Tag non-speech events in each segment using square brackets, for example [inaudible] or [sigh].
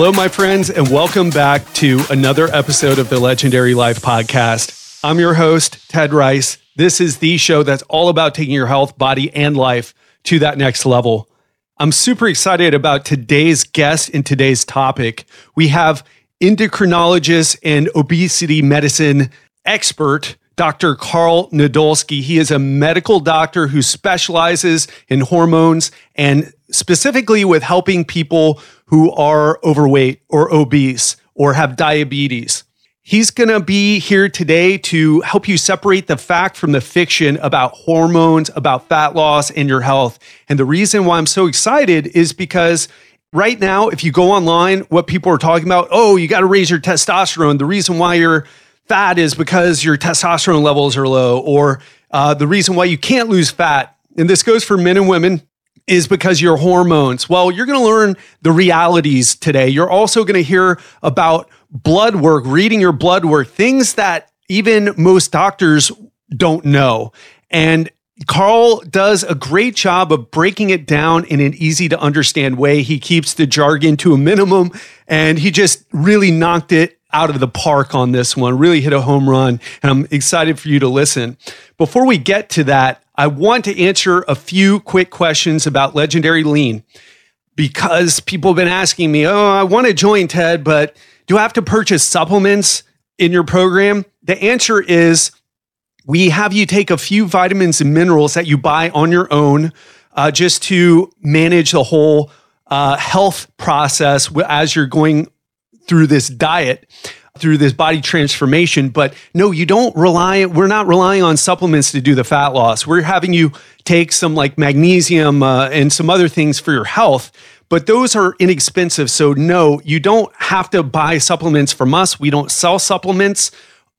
Hello, my friends, and welcome back to another episode of the Legendary Life Podcast. I'm your host, Ted Ryce. This is the show that's all about taking your health, body, and life to that next level. I'm super excited about today's guest and today's topic. We have endocrinologist and obesity medicine expert, Dr. Karl Nadolsky. He is a medical doctor who specializes in hormones and specifically with helping people who are overweight or obese or have diabetes. He's going to be here today to help you separate the fact from the fiction about hormones, about fat loss, and your health. And the reason why I'm so excited is because right now, if you go online, what people are talking about, oh, you got to raise your testosterone. The reason why you're fat is because your testosterone levels are low, or uh, the reason why you can't lose fat. And this goes for men and women is because your hormones. Well, you're going to learn the realities today. You're also going to hear about blood work, reading your blood work, things that even most doctors don't know. And Karl does a great job of breaking it down in an easy to understand way. He keeps the jargon to a minimum and he just really knocked it out of the park on this one, really hit a home run. And I'm excited for you to listen. Before we get to that, I want to answer a few quick questions about Legendary Lean because people have been asking me, oh, I want to join TED, but do I have to purchase supplements in your program? The answer is we have you take a few vitamins and minerals that you buy on your own uh, just to manage the whole uh, health process as you're going through this diet through this body transformation. But no, you don't rely, we're not relying on supplements to do the fat loss. We're having you take some like magnesium uh, and some other things for your health. But those are inexpensive. So, no, you don't have to buy supplements from us. We don't sell supplements.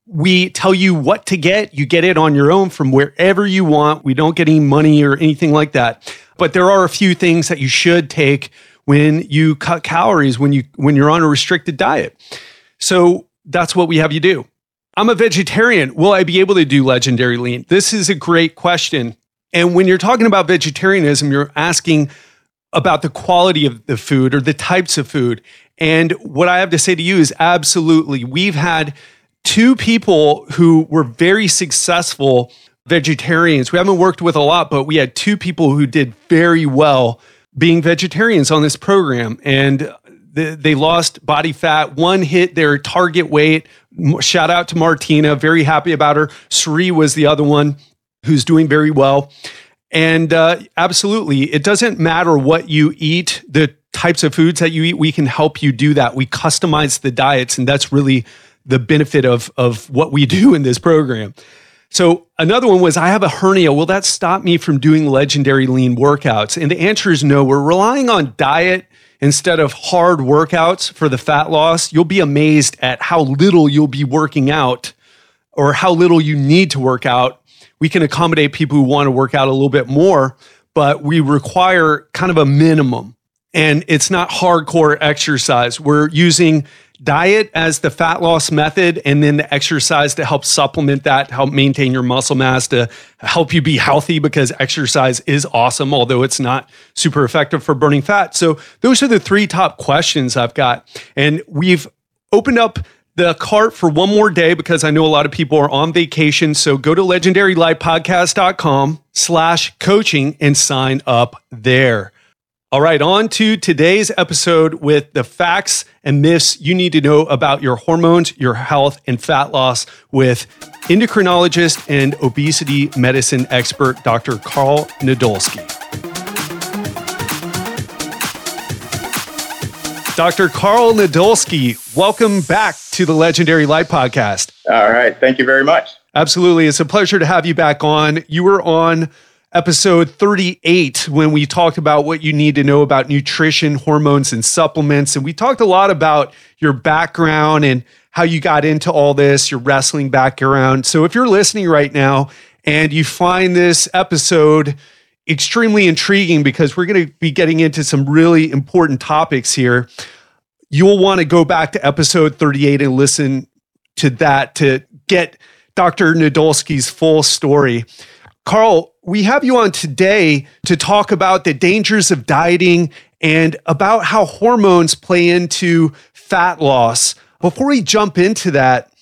We tell you what to get. You get it on your own from wherever you want. We don't get any money or anything like that. But there are a few things that you should take when you cut calories when you when you're on a restricted diet. So that's what we have you do. I'm a vegetarian. Will I be able to do legendary lean? This is a great question. And when you're talking about vegetarianism, you're asking about the quality of the food or the types of food. And what I have to say to you is absolutely. We've had two people who were very successful vegetarians. We haven't worked with a lot, but we had two people who did very well being vegetarians on this program. And they lost body fat. One hit their target weight. Shout out to Martina. Very happy about her. Sri was the other one who's doing very well. And uh, absolutely, it doesn't matter what you eat, the types of foods that you eat, we can help you do that. We customize the diets, and that's really the benefit of, of what we [laughs] do in this program. So, another one was I have a hernia. Will that stop me from doing legendary lean workouts? And the answer is no. We're relying on diet instead of hard workouts for the fat loss, you'll be amazed at how little you'll be working out or how little you need to work out. We can accommodate people who want to work out a little bit more, but we require kind of a minimum. And it's not hardcore exercise. We're using diet as the fat loss method and then the exercise to help supplement that help maintain your muscle mass to help you be healthy because exercise is awesome although it's not super effective for burning fat so those are the three top questions i've got and we've opened up the cart for one more day because I know a lot of people are on vacation. So go to legendarylifepodcast.com slash coaching and sign up there. All right, on to today's episode with the facts and myths you need to know about your hormones, your health, and fat loss with endocrinologist and obesity medicine expert, Dr. Karl Nadolsky. Dr. Karl Nadolsky, welcome back to the Legendary Life Podcast. All right, thank you very much. Absolutely. It's a pleasure to have you back on. You were on episode 38 when we talked about what you need to know about nutrition, hormones, and supplements. And we talked a lot about your background and how you got into all this, your wrestling background. So if you're listening right now and you find this episode extremely intriguing because we're going to be getting into some really important topics here, you'll want to go back to episode 38 and listen to that to get Dr. Nadolsky's full story. Karl, we have you on today to talk about the dangers of dieting and about how hormones play into fat loss. Before we jump into that,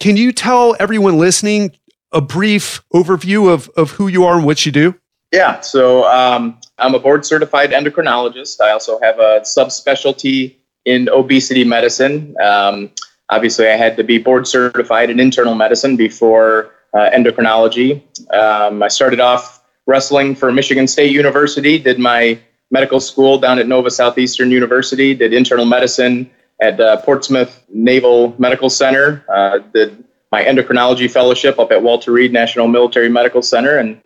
can you tell everyone listening a brief overview of, of who you are and what you do? Yeah, so um, I'm a board certified endocrinologist. I also have a subspecialty in obesity medicine. Um, obviously, I had to be board certified in internal medicine before uh, endocrinology. Um, I started off wrestling for Michigan State University, did my medical school down at Nova Southeastern University, did internal medicine at uh, Portsmouth Naval Medical Center, uh, did my endocrinology fellowship up at Walter Reed National Military Medical Center, and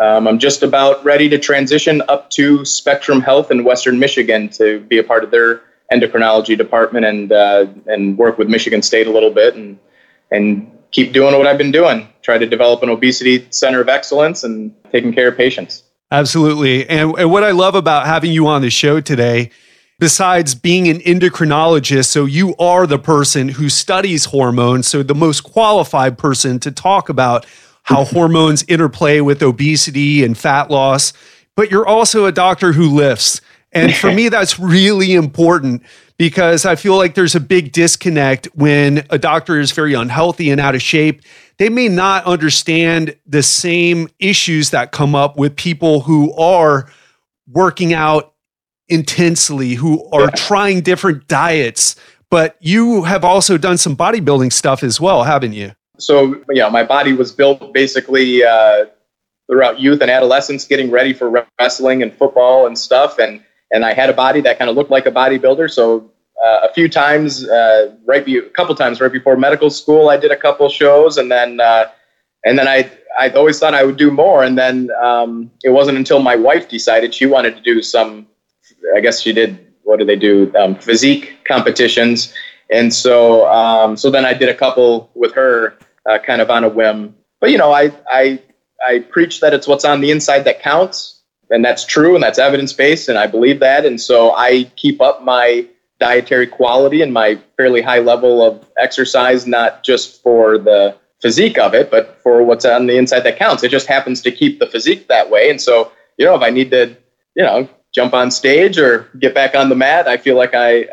um, I'm just about ready to transition up to Spectrum Health in Western Michigan to be a part of their endocrinology department and uh, and work with Michigan State a little bit and and keep doing what I've been doing. Try to develop an obesity center of excellence and taking care of patients. Absolutely. And, and what I love about having you on the show today, besides being an endocrinologist, so you are the person who studies hormones, so the most qualified person to talk about how [laughs] hormones interplay with obesity and fat loss, but you're also a doctor who lifts. And for [laughs] me, that's really important because I feel like there's a big disconnect when a doctor is very unhealthy and out of shape. They may not understand the same issues that come up with people who are working out intensely, who are yeah. trying different diets. But you have also done some bodybuilding stuff as well, haven't you? So, yeah, my body was built basically uh, throughout youth and adolescence, getting ready for wrestling and football and stuff. And and I had a body that kind of looked like a bodybuilder. So uh, a few times, uh, right, be, a couple times right before medical school, I did a couple shows, and then uh, and then I I always thought I would do more, and then um, it wasn't until my wife decided she wanted to do some. I guess she did. What do they do? Um, physique competitions, and so um, so then I did a couple with her, uh, kind of on a whim. But you know, I I I preach that it's what's on the inside that counts and that's true and that's evidence based and I believe that and so I keep up my dietary quality and my fairly high level of exercise not just for the physique of it but for what's on the inside that counts. It just happens to keep the physique that way and so you know if I need to you know jump on stage or get back on the mat I feel like I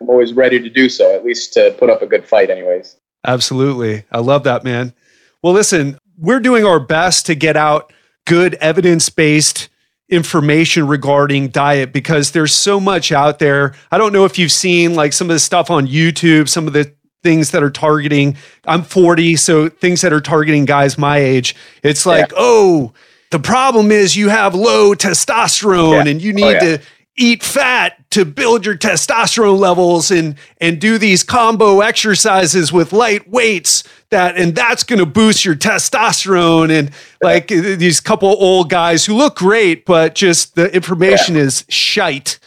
I'm always ready to do so at least to put up a good fight anyways. Absolutely. I love that man. Well listen we're doing our best to get out good evidence based information regarding diet because there's so much out there. I don't know if you've seen like some of the stuff on YouTube, some of the things that are targeting I'm 40, so things that are targeting guys my age. It's like, yeah. "Oh, the problem is you have low testosterone yeah. and you oh, need oh, yeah. to eat fat to build your testosterone levels and and do these combo exercises with light weights that and that's going to boost your testosterone. And like these couple old guys who look great but just the information yeah. is shite.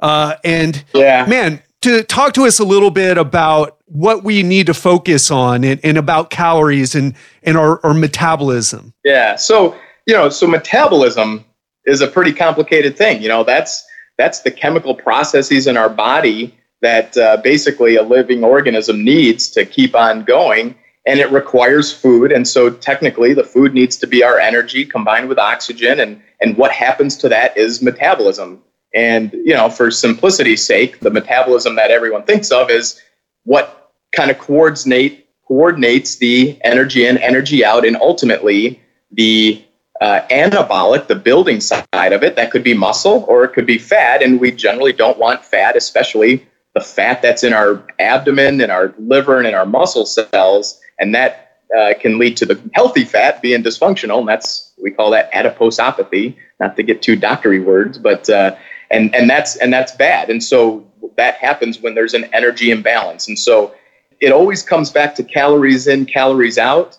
Uh, and yeah. man to talk to us a little bit about what we need to focus on and, and about calories and and our, our metabolism. Yeah so you know so metabolism is a pretty complicated thing you know that's that's the chemical processes in our body that uh, basically a living organism needs to keep on going and it requires food and so technically the food needs to be our energy combined with oxygen and and what happens to that is metabolism. And you know for simplicity's sake the metabolism that everyone thinks of is what kind of coordinate coordinates the energy in energy out and ultimately the uh, anabolic, the building side of it, that could be muscle or it could be fat. And we generally don't want fat, especially the fat that's in our abdomen and our liver and in our muscle cells. And that uh, can lead to the healthy fat being dysfunctional. And that's, we call that adiposopathy, not to get too doctory words, but, uh, and, and that's, and that's bad. And so that happens when there's an energy imbalance. And so it always comes back to calories in, calories out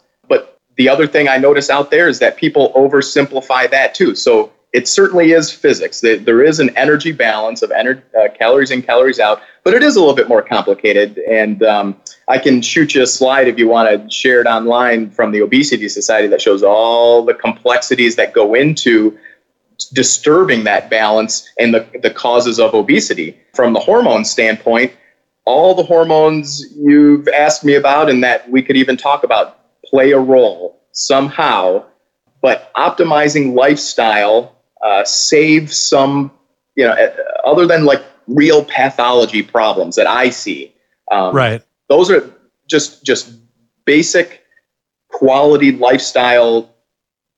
the other thing I notice out there is that people oversimplify that too. So it certainly is physics. There is an energy balance of ener- uh, calories in, calories out, but it is a little bit more complicated. And um, I can shoot you a slide if you want to share it online from the Obesity Society that shows all the complexities that go into disturbing that balance and the, the causes of obesity. From the hormone standpoint, all the hormones you've asked me about and that we could even talk about play a role somehow but optimizing lifestyle uh, saves some, you know, uh, other than like real pathology problems that I see. Um, right. Those are just just basic quality lifestyle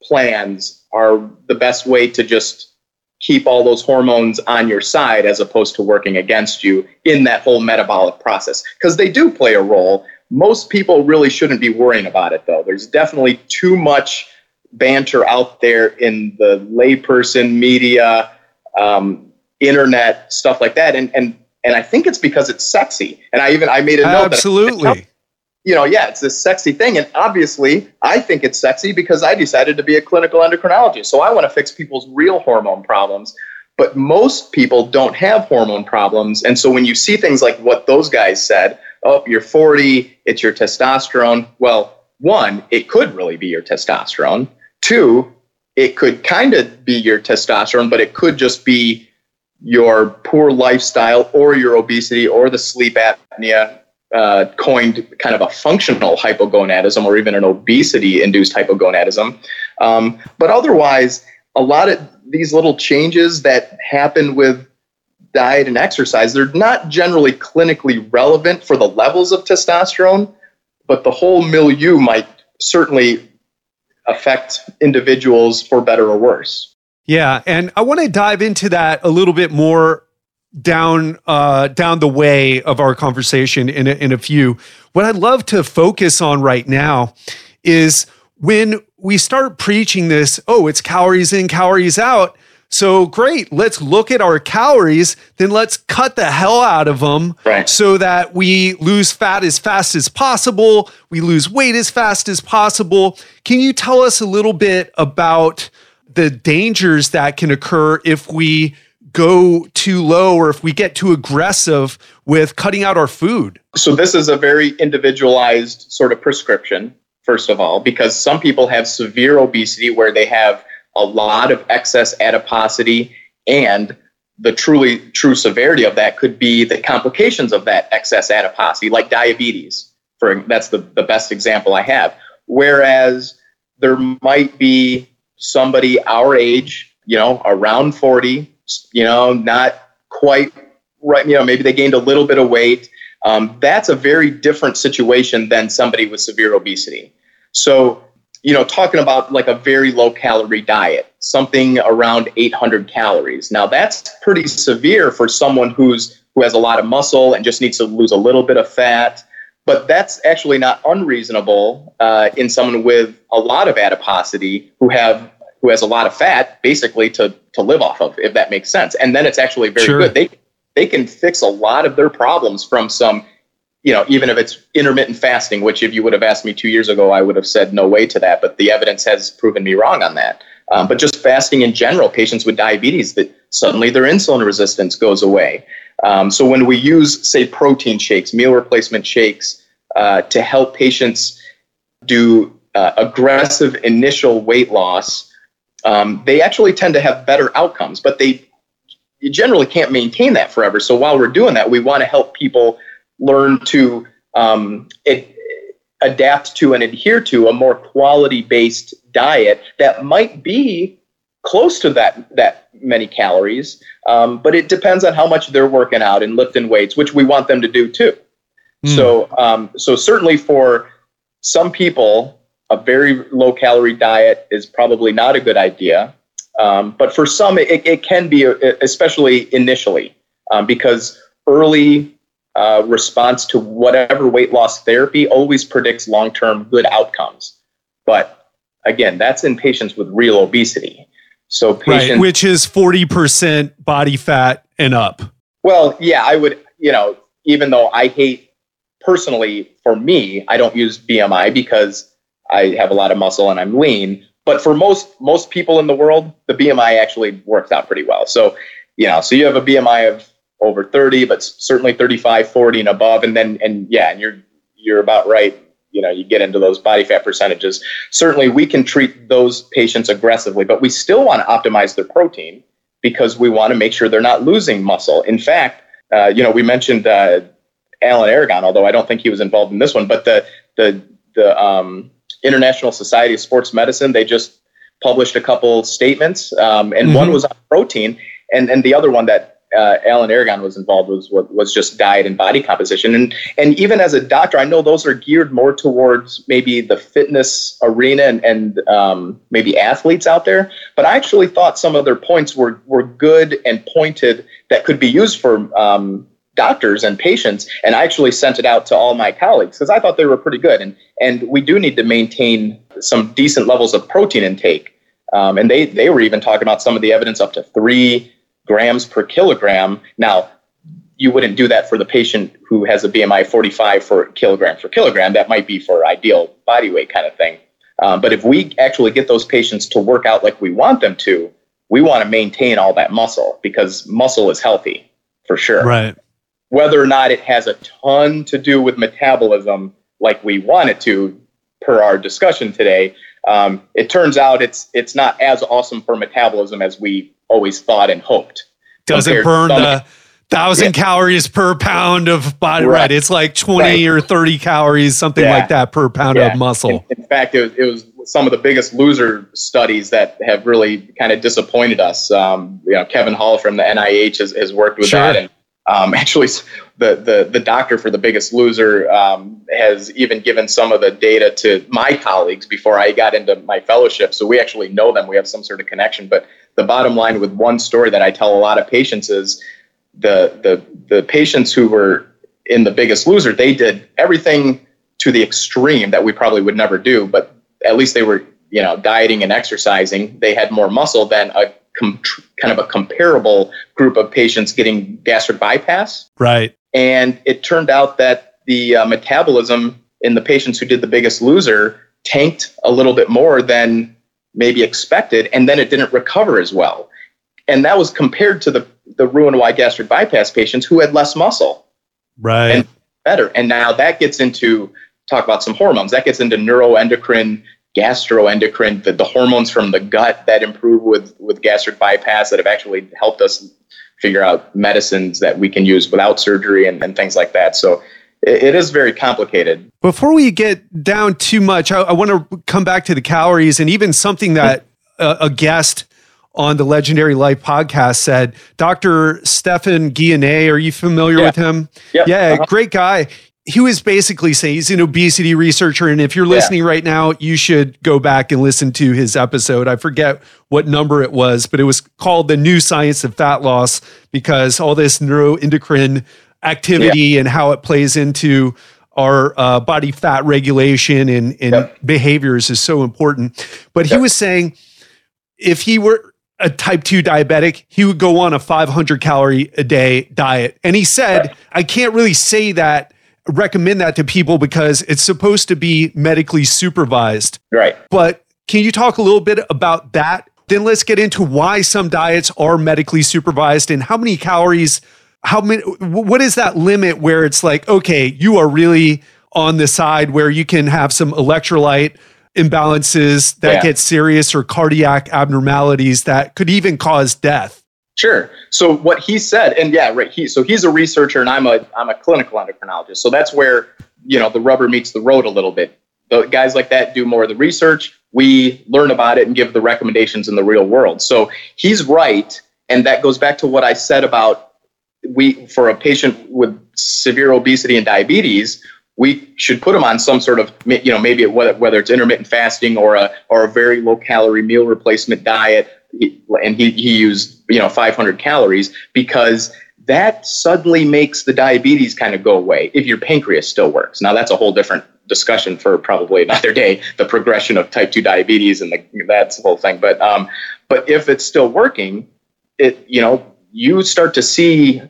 plans are the best way to just keep all those hormones on your side as opposed to working against you in that whole metabolic process because they do play a role most people really shouldn't be worrying about it though there's definitely too much banter out there in the layperson media um, internet stuff like that and and and i think it's because it's sexy and i even i made a note absolutely you know, yeah, it's this sexy thing. And obviously, I think it's sexy because I decided to be a clinical endocrinologist. So I want to fix people's real hormone problems. But most people don't have hormone problems. And so when you see things like what those guys said, oh, you're 40, it's your testosterone. Well, one, it could really be your testosterone. Two, it could kind of be your testosterone, but it could just be your poor lifestyle or your obesity or the sleep apnea uh, coined kind of a functional hypogonadism or even an obesity induced hypogonadism. Um, but otherwise, a lot of these little changes that happen with diet and exercise, they're not generally clinically relevant for the levels of testosterone, but the whole milieu might certainly affect individuals for better or worse. Yeah, and I want to dive into that a little bit more down uh, down the way of our conversation in a, in a few. What I'd love to focus on right now is when we start preaching this. Oh, it's calories in, calories out. So great, let's look at our calories, then let's cut the hell out of them right. so that we lose fat as fast as possible, we lose weight as fast as possible. Can you tell us a little bit about the dangers that can occur if we go too low or if we get too aggressive with cutting out our food? So, this is a very individualized sort of prescription, first of all, because some people have severe obesity where they have a lot of excess adiposity and the truly true severity of that could be the complications of that excess adiposity like diabetes for that's the, the best example i have whereas there might be somebody our age you know around 40 you know, not quite right. You know, maybe they gained a little bit of weight. Um, that's a very different situation than somebody with severe obesity. So, you know, talking about like a very low calorie diet, something around 800 calories. Now, that's pretty severe for someone who's who has a lot of muscle and just needs to lose a little bit of fat. But that's actually not unreasonable uh, in someone with a lot of adiposity who have who has a lot of fat basically to to live off of if that makes sense and then it's actually very sure. good they they can fix a lot of their problems from some you know even if it's intermittent fasting which if you would have asked me two years ago i would have said no way to that but the evidence has proven me wrong on that um, but just fasting in general patients with diabetes that suddenly their insulin resistance goes away um, so when we use say protein shakes meal replacement shakes uh, to help patients do uh, aggressive initial weight loss um, they actually tend to have better outcomes, but they you generally can't maintain that forever. So while we're doing that, we want to help people learn to um, it, adapt to and adhere to a more quality based diet that might be close to that that many calories, um, but it depends on how much they're working out and lifting weights, which we want them to do too. Mm. So um, so certainly for some people, a very low calorie diet is probably not a good idea. Um, but for some, it, it can be, especially initially, um, because early uh, response to whatever weight loss therapy always predicts long term good outcomes. But again, that's in patients with real obesity. So patients, right, which is 40% body fat and up. Well, yeah, I would, you know, even though I hate personally for me, I don't use BMI because I have a lot of muscle and I'm lean. But for most most people in the world, the BMI actually works out pretty well. So, you know, so you have a BMI of over 30, but certainly 35, 40 and above. And then and yeah, and you're you're about right. You know, you get into those body fat percentages. Certainly we can treat those patients aggressively, but we still want to optimize their protein because we want to make sure they're not losing muscle. In fact, uh, you know, we mentioned uh, Alan Aragon, although I don't think he was involved in this one, but the the the um, International Society of Sports Medicine, they just published a couple statements, um, and Mhm. one was on protein, and and the other one that uh, Alan Aragon was involved was was was just diet and body composition, and and even as a doctor, I know those are geared more towards maybe the fitness arena and, and um, maybe athletes out there. But I actually thought some of their points were were good and pointed that could be used for um, doctors and patients. And I actually sent it out to all my colleagues because I thought they were pretty good. And and we do need to maintain some decent levels of protein intake. Um, and they they were even talking about some of the evidence up to three grams per kilogram. Now, you wouldn't do that for the patient who has a BMI 45 for kilogram for kilogram. That might be for ideal body weight kind of thing. Um, but if we actually get those patients to work out like we want them to, we want to maintain all that muscle because muscle is healthy for sure. Right. Whether or not it has a ton to do with metabolism like we want it to, per our discussion today, um, it turns out it's it's not as awesome for metabolism as we always thought and hoped. Doesn't burn the thousand calories per pound of body. Right. Right. It's like 20 or 30 calories, something Yeah. like that per pound Yeah. of muscle. In, in fact, it was, it was some of the biggest loser studies that have really kind of disappointed us. Um, you know, Kevin Hall from the NIH has, has worked with Sure. that, and um, [laughs] actually, the, the the doctor for the biggest loser um, has even given some of the data to my colleagues before I got into my fellowship. So we actually know them. We have some sort of connection. But the bottom line with one story that I tell a lot of patients is the the the patients who were in the biggest loser, they did everything to the extreme that we probably would never do, but at least they were, you know, dieting and exercising. They had more muscle than a com- kind of a comparable group of patients getting gastric bypass. Right. And it turned out that the uh, metabolism in the patients who did the biggest loser tanked a little bit more than maybe expected, and then it didn't recover as well. And that was compared to the, the Roux-en-Y gastric bypass patients who had less muscle Right. And- better. And now that gets into talk about some hormones. That gets into neuroendocrine, gastroendocrine, the, the hormones from the gut that improve with with gastric bypass that have actually helped us figure out medicines that we can use without surgery and, and things like that. So it, is very complicated. Before we get down too much, I, I want to come back to the calories and even something that a, a guest on the Legendary Life podcast said. Dr. Stephan Guyenet, are you familiar Yeah. with him? Yep. Yeah, Uh-huh. great guy. He was basically saying he's an obesity researcher. And if you're Yeah. listening right now, you should go back and listen to his episode. I forget what number it was, but it was called The New Science of Fat Loss because all this neuroendocrine activity and how it plays into our uh, body fat regulation and, and Yep. behaviors is so important. But he Yep. was saying if he were a type 2 diabetic, he would go on a 500 calorie a day diet. And he said, I can't really say that, recommend that to people because it's supposed to be medically supervised. Right. But can you talk a little bit about that? Then let's get into why some diets are medically supervised and how many calories, how many, what is that limit where it's like, okay, you are really on the side where you can have some electrolyte imbalances that Yeah. get serious or cardiac abnormalities that could even cause death. Sure. So what he said, and yeah, right. He so he's a researcher, and I'm a I'm a clinical endocrinologist. So that's where you know the rubber meets the road a little bit. The guys like that do more of the research. We learn about it and give the recommendations in the real world. So he's right, and that goes back to what I said about we for a patient with severe obesity and diabetes. We should put them on some sort of, you know, maybe whether, it's intermittent fasting or a or a very low calorie meal replacement diet, and he, he used you know 500 calories because that suddenly makes the diabetes kind of go away if your pancreas still works now that's a whole different discussion for probably another day the progression of type 2 diabetes and the, that's the whole thing but um but if it's still working it you know you start to see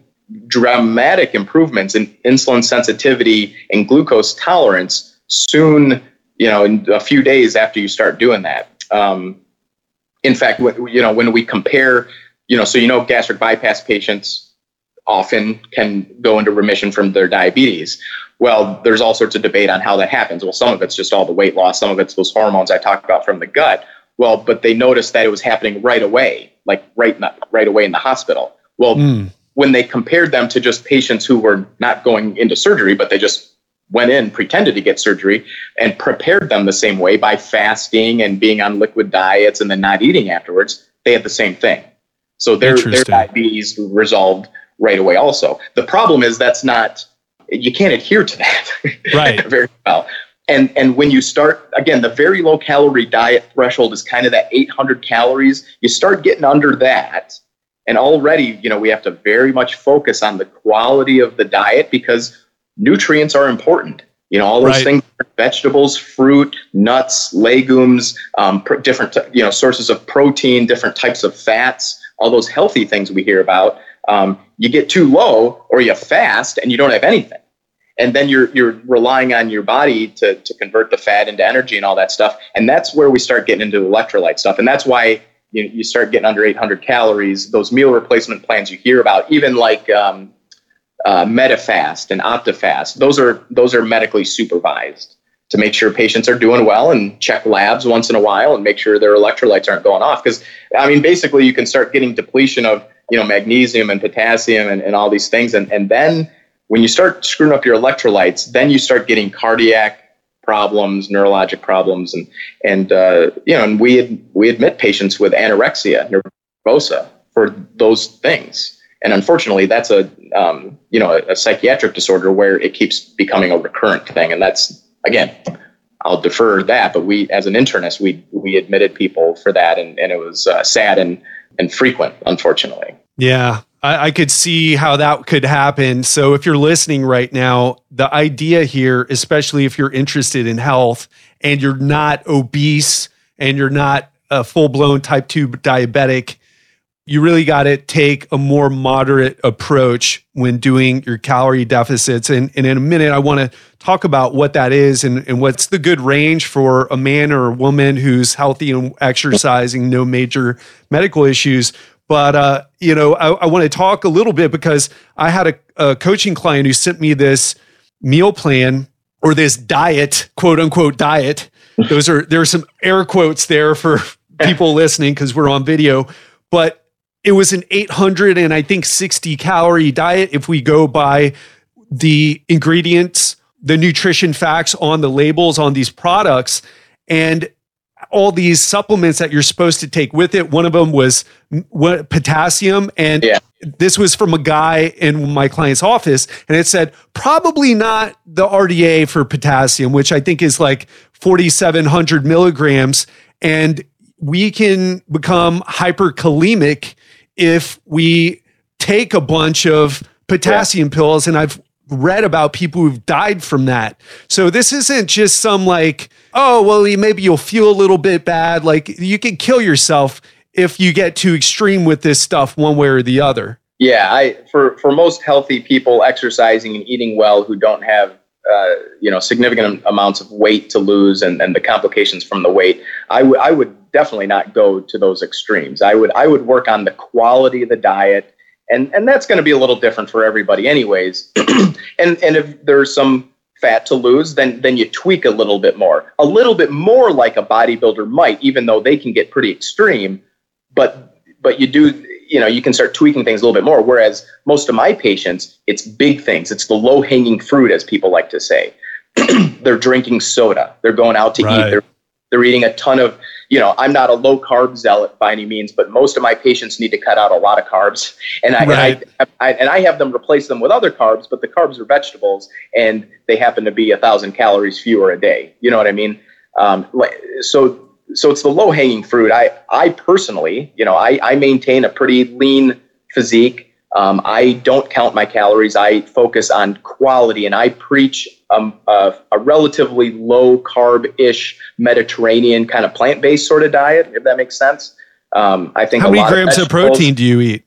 dramatic improvements in insulin sensitivity and glucose tolerance soon you know in a few days after you start doing that um, in fact, when, you know, when we compare, you know, so you know, gastric bypass patients often can go into remission from their diabetes. Well, there's all sorts of debate on how that happens. Well, some of it's just all the weight loss, some of it's those hormones I talked about from the gut. Well, but they noticed that it was happening right away, like right the, right away in the hospital. Well, Mm. When they compared them to just patients who were not going into surgery, but they just went in, pretended to get surgery, and prepared them the same way by fasting and being on liquid diets and then not eating afterwards, they had the same thing. So their, their diabetes resolved right away also. The problem is that's not, you can't adhere to that [laughs] right. very well. And, and when you start, again, the very low calorie diet threshold is kind of that 800 calories. You start getting under that. And already, you know, we have to very much focus on the quality of the diet because nutrients are important. You know, all those right. things, vegetables, fruit, nuts, legumes, um, pr- different, you know, sources of protein, different types of fats, all those healthy things we hear about. Um, you get too low or you fast and you don't have anything. And then you're, you're relying on your body to, to convert the fat into energy and all that stuff. And that's where we start getting into electrolyte stuff. And that's why you, you start getting under 800 calories. Those meal replacement plans you hear about, even like um, uh, Medifast and OptiFast. Those are those are medically supervised to make sure patients are doing well and check labs once in a while and make sure their electrolytes aren't going off. Because I mean, basically, you can start getting depletion of you know magnesium and potassium and, and all these things, and and then when you start screwing up your electrolytes, then you start getting cardiac problems, neurologic problems, and and uh, you know, and we we admit patients with anorexia nervosa for those things. And unfortunately that's a um, you know a, a, psychiatric disorder where it keeps becoming a recurrent thing. And that's again i'll defer that but we as an internist we we admitted people for that and, and it was uh, sad and and frequent unfortunately. Yeah I, I could see how that could happen so if you're listening right now the idea here especially if you're interested in health and you're not obese and you're not a full-blown type 2 diabetic you really got to take a more moderate approach when doing your calorie deficits. And, and in a minute, I want to talk about what that is and, and what's the good range for a man or a woman who's healthy and exercising, no major medical issues. But, uh, you know, I, I want to talk a little bit because I had a, a coaching client who sent me this meal plan or this diet, quote unquote diet. Those are, there are some air quotes there for people listening because we're on video. But it was an 800 and I think 60 calorie diet if we go by the ingredients, the nutrition facts on the labels on these products. And all these supplements that you're supposed to take with it. One of them was what, potassium. And yeah. this was from a guy in my client's office. And it said, probably not the RDA for potassium, which I think is like 4,700 milligrams. And we can become hyperkalemic if we take a bunch of potassium yeah. pills and I've read about people who've died from that. So this isn't just some like, oh, well, maybe you'll feel a little bit bad. Like you can kill yourself if you get too extreme with this stuff one way or the other. Yeah, I for for most healthy people exercising and eating well who don't have uh, you know significant amounts of weight to lose and, and the complications from the weight, I would I would definitely not go to those extremes. I would I would work on the quality of the diet, and and that's going to be a little different for everybody, anyways. [clears throat] and and if there's some fat to lose, then then you tweak a little bit more, a little bit more like a bodybuilder might, even though they can get pretty extreme. But but you do you know you can start tweaking things a little bit more. Whereas most of my patients, it's big things. It's the low hanging fruit, as people like to say. [clears throat] they're drinking soda. They're going out to right. eat. They're they're eating a ton of you know, I'm not a low carb zealot by any means, but most of my patients need to cut out a lot of carbs, and I, right. and, I, I, and I have them replace them with other carbs, but the carbs are vegetables, and they happen to be a thousand calories fewer a day. You know what I mean? Um, so so it's the low hanging fruit. I I personally, you know, I I maintain a pretty lean physique. Um, I don't count my calories. I focus on quality, and I preach um, a, a relatively low carb ish Mediterranean kind of plant based sort of diet, if that makes sense. Um, I think how many grams of, of, protein do you eat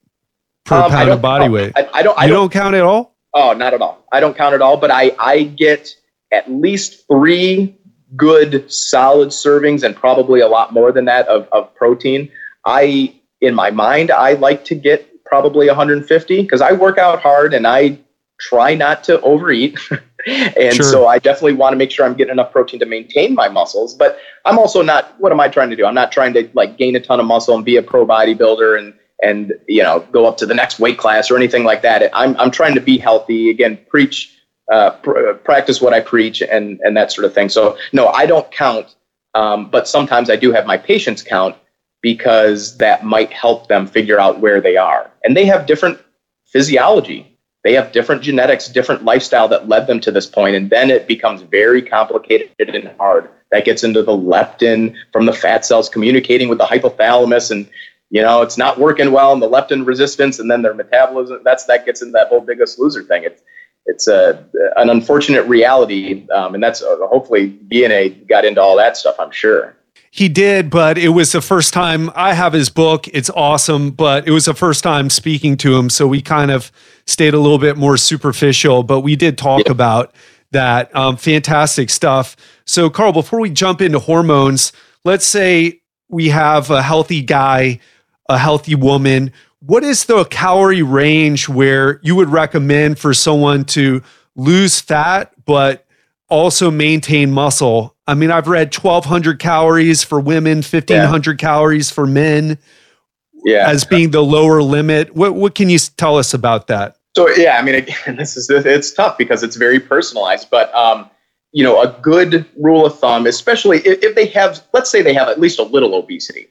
per um, pound of body weight? I, I, don't. I you don't, don't count at all. Oh, not at all. I don't count at all. But I I get at least three good solid servings and probably a lot more than that of, of protein. I in my mind I like to get probably 150 because I work out hard and I try not to overeat. [laughs] and sure. so I definitely want to make sure I'm getting enough protein to maintain my muscles. But I'm also not, what am I trying to do? I'm not trying to like gain a ton of muscle and be a pro bodybuilder and, and, you know, go up to the next weight class or anything like that. I'm, I'm trying to be healthy again, preach uh, pr- practice what I preach and and that sort of thing. So no, I don't count, um, but sometimes I do have my patients count because that might help them figure out where they are, and they have different physiology. They have different genetics, different lifestyle that led them to this point, and then it becomes very complicated and hard. That gets into the leptin from the fat cells communicating with the hypothalamus, and you know it's not working well, and the leptin resistance, and then their metabolism. That's that gets into that whole biggest loser thing. It's it's a an unfortunate reality, um, and that's uh, hopefully DNA got into all that stuff. I'm sure. He did, but it was the first time I have his book. It's awesome, but it was the first time speaking to him. So we kind of stayed a little bit more superficial, but we did talk yeah. about that. Um, fantastic stuff. So, Karl, before we jump into hormones, let's say we have a healthy guy, a healthy woman. What is the calorie range where you would recommend for someone to lose fat, but also maintain muscle? I mean, I've read 1200 calories for women, 1500 yeah. calories for men yeah. as being the lower limit. What, what can you tell us about that? So, yeah, I mean, again, [laughs] this is, it's tough because it's very personalized, but, um, you know, a good rule of thumb, especially if, if, they have, let's say they have at least a little obesity.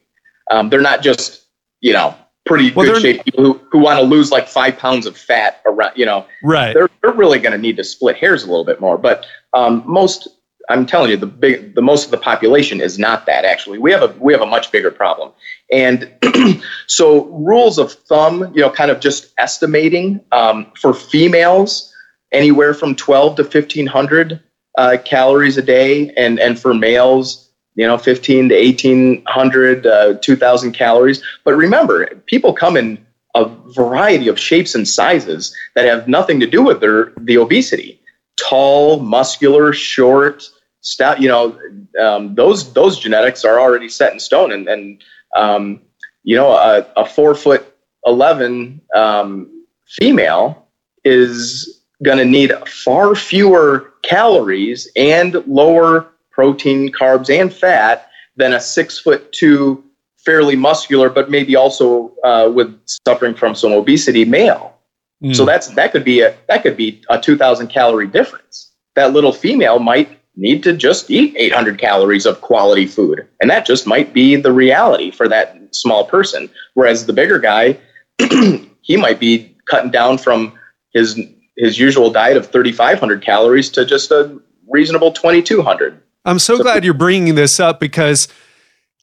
Um, they're not just, you know, pretty well, good shape people who, who want to lose like five pounds of fat around, you know, right. They're, they're really going to need to split hairs a little bit more. But um, most I'm telling you, the big, the most of the population is not that. Actually, we have a we have a much bigger problem, and [clears throat] so rules of thumb, you know, kind of just estimating um, for females, anywhere from 12 to 1500 uh, calories a day, and and for males, you know, 15 to 1800, uh, 2000 calories. But remember, people come in a variety of shapes and sizes that have nothing to do with their the obesity. Tall, muscular, short stout, you know, um, those those genetics are already set in stone, and and um, you know, a, a, four foot eleven um, female is going to need far fewer calories and lower protein, carbs, and fat than a six foot two, fairly muscular, but maybe also uh, with suffering from some obesity male. Mm. So that's that could be a that could be a two thousand calorie difference. That little female might need to just eat 800 calories of quality food. And that just might be the reality for that small person. Whereas the bigger guy, [clears throat] he might be cutting down from his his usual diet of 3500 calories to just a reasonable 2200. I'm so, glad you're bringing this up because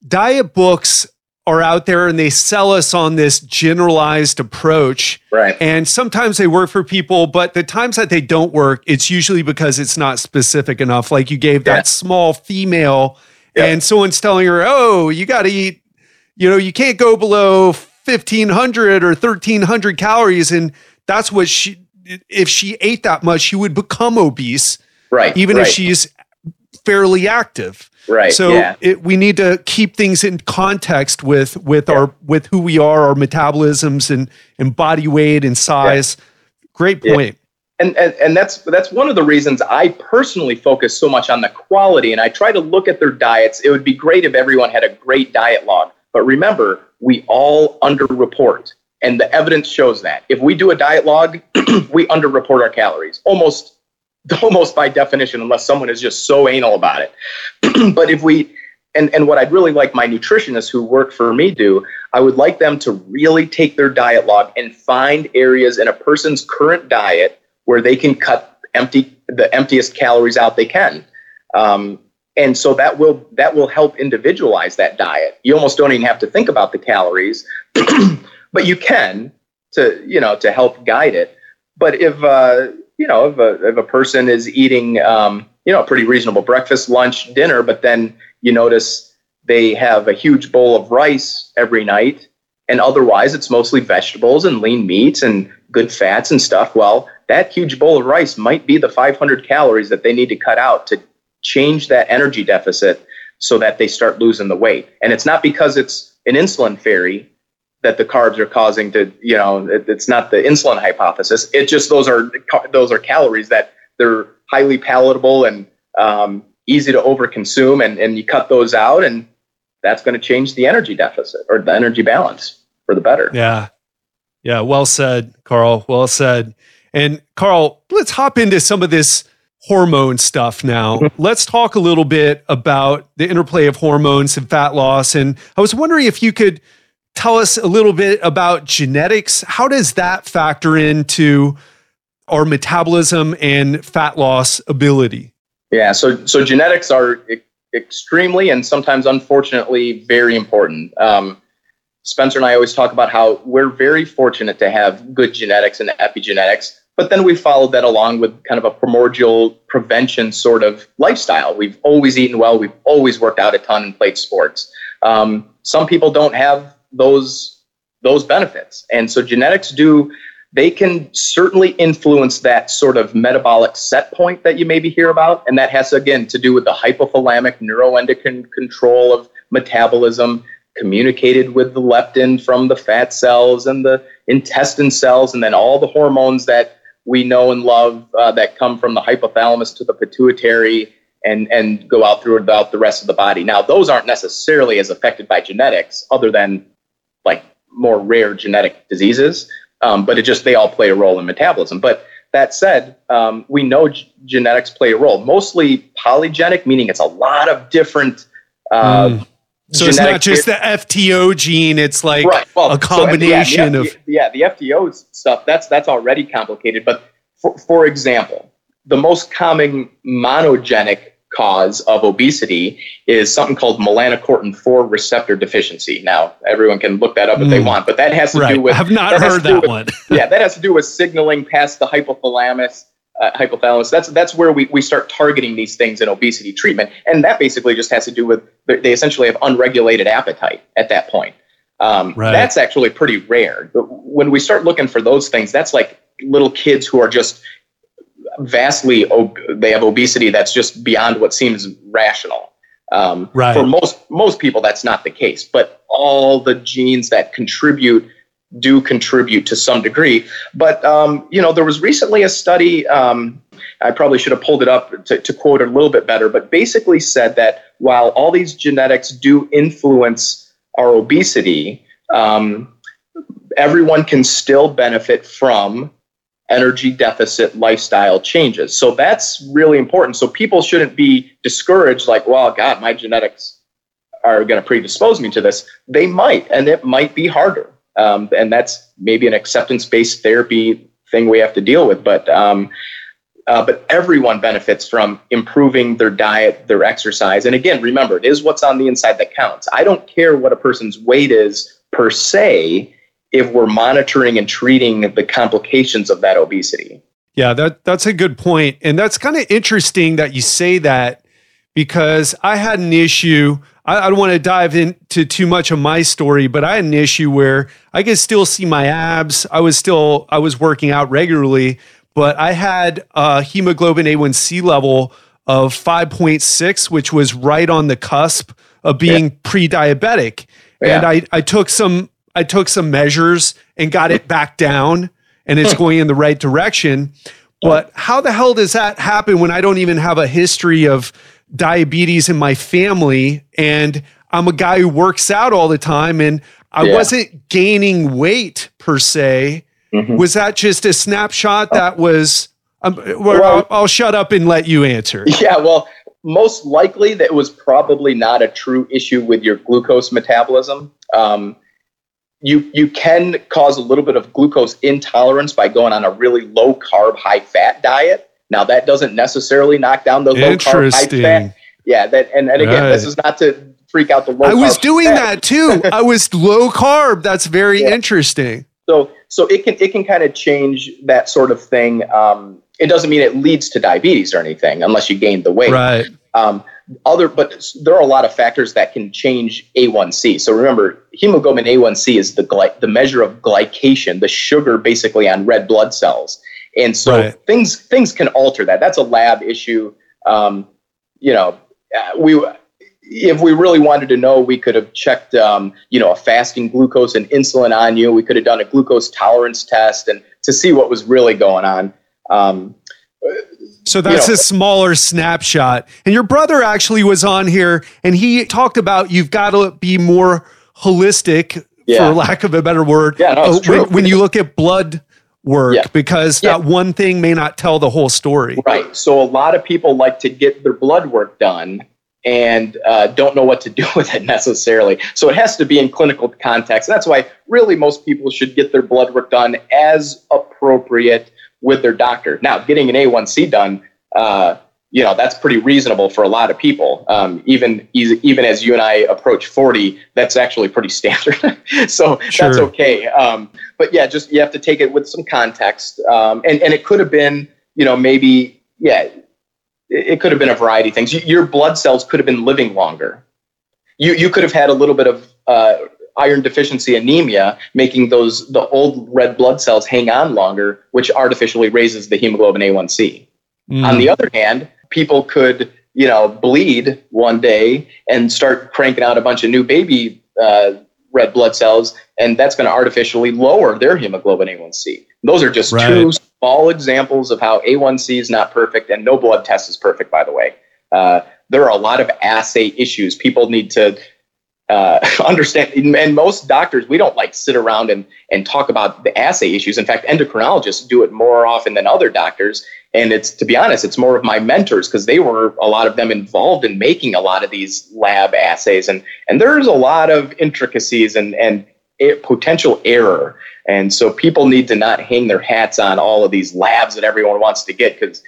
diet books are out there and they sell us on this generalized approach. Right. And sometimes they work for people, but the times that they don't work, it's usually because it's not specific enough. Like you gave yeah. that small female and someone's telling her, oh, you got to eat, you know, you can't go below 1500 or 1300 calories. And that's what she, if she ate that much, she would become obese. Right. Even right. if she's fairly active. Right. So yeah. it, we need to keep things in context with with yeah. our with who we are, our metabolisms and and body weight and size. Yeah. Great point. And, and and that's that's one of the reasons I personally focus so much on the quality and I try to look at their diets. It would be great if everyone had a great diet log. But remember, we all underreport. And the evidence shows that. If we do a diet log, [clears throat] we underreport our calories. Almost [laughs] almost by definition, unless someone is just so anal about it. [clears throat] but if we, and, and what I'd really like my nutritionists who work for me do, I would like them to really take their diet log and find areas in a person's current diet where they can cut empty the emptiest calories out they can. Um, and so that will that will help individualize that diet. You almost don't even have to think about the calories, [clears throat] but you can to you know to help guide it. But if uh, you know, if a, if a person is eating, um, you know, a pretty reasonable breakfast, lunch, dinner, but then you notice they have a huge bowl of rice every night, and otherwise it's mostly vegetables and lean meats and good fats and stuff. Well, that huge bowl of rice might be the 500 calories that they need to cut out to change that energy deficit so that they start losing the weight. And it's not because it's an insulin fairy that the carbs are causing to you know it, it's not the insulin hypothesis. It just those are those are calories that they're highly palatable and um, easy to overconsume and, and you cut those out and that's going to change the energy deficit or the energy balance for the better. Yeah. Yeah well said Karl well said. And Karl, let's hop into some of this hormone stuff now. let's talk a little bit about the interplay of hormones and fat loss. And I was wondering if you could tell us a little bit about genetics. How does that factor into our metabolism and fat loss ability? Yeah, so so genetics are extremely and sometimes unfortunately very important. Um, Spencer and I always talk about how we're very fortunate to have good genetics and epigenetics, but then we followed that along with kind of a primordial prevention sort of lifestyle. We've always eaten well, we've always worked out a ton and played sports. Um, some people don't have those those benefits, and so genetics do they can certainly influence that sort of metabolic set point that you maybe hear about. And that has, again, to do with the hypothalamic neuroendocrine control of metabolism, communicated with the leptin from the fat cells and the intestine cells, and then all the hormones that we know and love uh, that come from the hypothalamus to the pituitary and, and go out throughout the rest of the body. Now, those aren't necessarily as affected by genetics, other than like more rare genetic diseases um, but it just they all play a role in metabolism. But that said, um, we know g- genetics play a role, mostly polygenic, meaning it's a lot of different. Uh, mm. So it's not just the FTO gene; it's like right. well, a combination so, yeah, the, of yeah, the FTO stuff. That's that's already complicated. But for, for example, the most common monogenic cause of obesity is something called melanocortin 4 receptor deficiency. Now, everyone can look that up if mm. they hmm. want, but that has to right. do with. I've not that heard that with, one. yeah, [laughs] that has to do with signaling past the hypothalamus. Uh, hypothalamus. That's that's where we, we start targeting these things in obesity treatment, and that basically just has to do with they essentially have unregulated appetite at that point. Um, right. That's actually pretty rare. But when we start looking for those things, that's like little kids who are just vastly ob- they have obesity that's just beyond what seems rational. Um, right. For most most people, that's not the case, but all the genes that contribute do contribute to some degree. But um, you know, there was recently a study. Um, I probably should have pulled it up to, to quote it a little bit better, but basically said that while all these genetics do influence our obesity, um, everyone can still benefit from energy deficit lifestyle changes. So that's really important. So people shouldn't be discouraged like, well, God, my genetics are going to predispose me to this. They might, and it might be harder. Um, and that's maybe an acceptance based therapy thing we have to deal with. But um, uh, but everyone benefits from improving their diet, their exercise. And again, remember, it is what's on the inside that counts. I don't care what a person's weight is per se if we're monitoring and treating the complications of that obesity. Yeah, that that's a good point. And that's kind of interesting that you say that because I had an issue. I, I don't want to dive into too much of my story, but I had an issue where I could still see my abs. I was still I was working out regularly, but I had a hemoglobin A1C level of 5.6, which was right on the cusp of being yeah. pre-diabetic. Yeah. And I, I took some I took some measures and got it back down and it's going in the right direction. But how the hell does that happen when I don't even have a history of diabetes in my family and I'm a guy who works out all the time and I yeah. wasn't gaining weight per se. Mm-hmm. Was that just a snapshot that was? Um, well, I'll, I'll shut up and let you answer. Yeah, well, most likely that was probably not a true issue with your glucose metabolism. Um, you you can cause a little bit of glucose intolerance by going on a really low carb, high fat diet. Now that doesn't necessarily knock down the low carb, high fat. Yeah, that and, and again, right. this is not to freak out the low. I was doing fat. that too. [laughs] I was low carb. That's very yeah. interesting. So so it can it can kind of change that sort of thing. Um, it doesn't mean it leads to diabetes or anything unless you gain the weight. Right. Um, other but there are a lot of factors that can change A1C. So remember, hemoglobin A1C is the gly- the measure of glycation, the sugar basically on red blood cells. And so right. things things can alter that. That's a lab issue. Um, you know, uh, we if we really wanted to know, we could have checked, um, you know, a fasting glucose and insulin on you. We could have done a glucose tolerance test and to see what was really going on. Um, so that's you know, a smaller snapshot. And your brother actually was on here and he talked about you've got to be more holistic, yeah. for lack of a better word. Yeah, no, when, when, you look at blood work yeah. because that one thing may not tell the whole story. Right. So a lot of people like to get their blood work done and uh, don't know what to [laughs] do with it necessarily. So it has to be in clinical context. That's why really most people should get their blood work done as appropriate with their doctor. Now, getting an A1C done, uh, you know, that's pretty reasonable for a lot of people. Um, even even as you and I approach 40, that's actually pretty [laughs] standard. so sure. that's okay. Um, but yeah, just you have to take it with some context. Um, and, and it could have been, you know, maybe, yeah, it could have been a variety of things. Your blood cells could have been living longer. You you could have had a little bit of uh, iron deficiency anemia, making those the old red blood cells hang on longer, which artificially raises the hemoglobin A1C. Mm. On the other hand, people could you know bleed one day and start cranking out a bunch of new baby uh, red blood cells, and that's going to artificially lower their hemoglobin A1C. Those are just right. two small examples of how A1C is not perfect, and no blood test is perfect, by the way. Uh, there are a lot of assay issues. People need to uh, [laughs] understand, and most doctors, we don't like sit around and, and talk about the assay issues. In fact, endocrinologists do it more often than other doctors. And it's, to be honest, it's more of my mentors because they were, a lot of them involved in making a lot of these lab assays. And, and there's a lot of intricacies and, and potential error. And so people need to not hang their hats on all of these labs that everyone wants to get because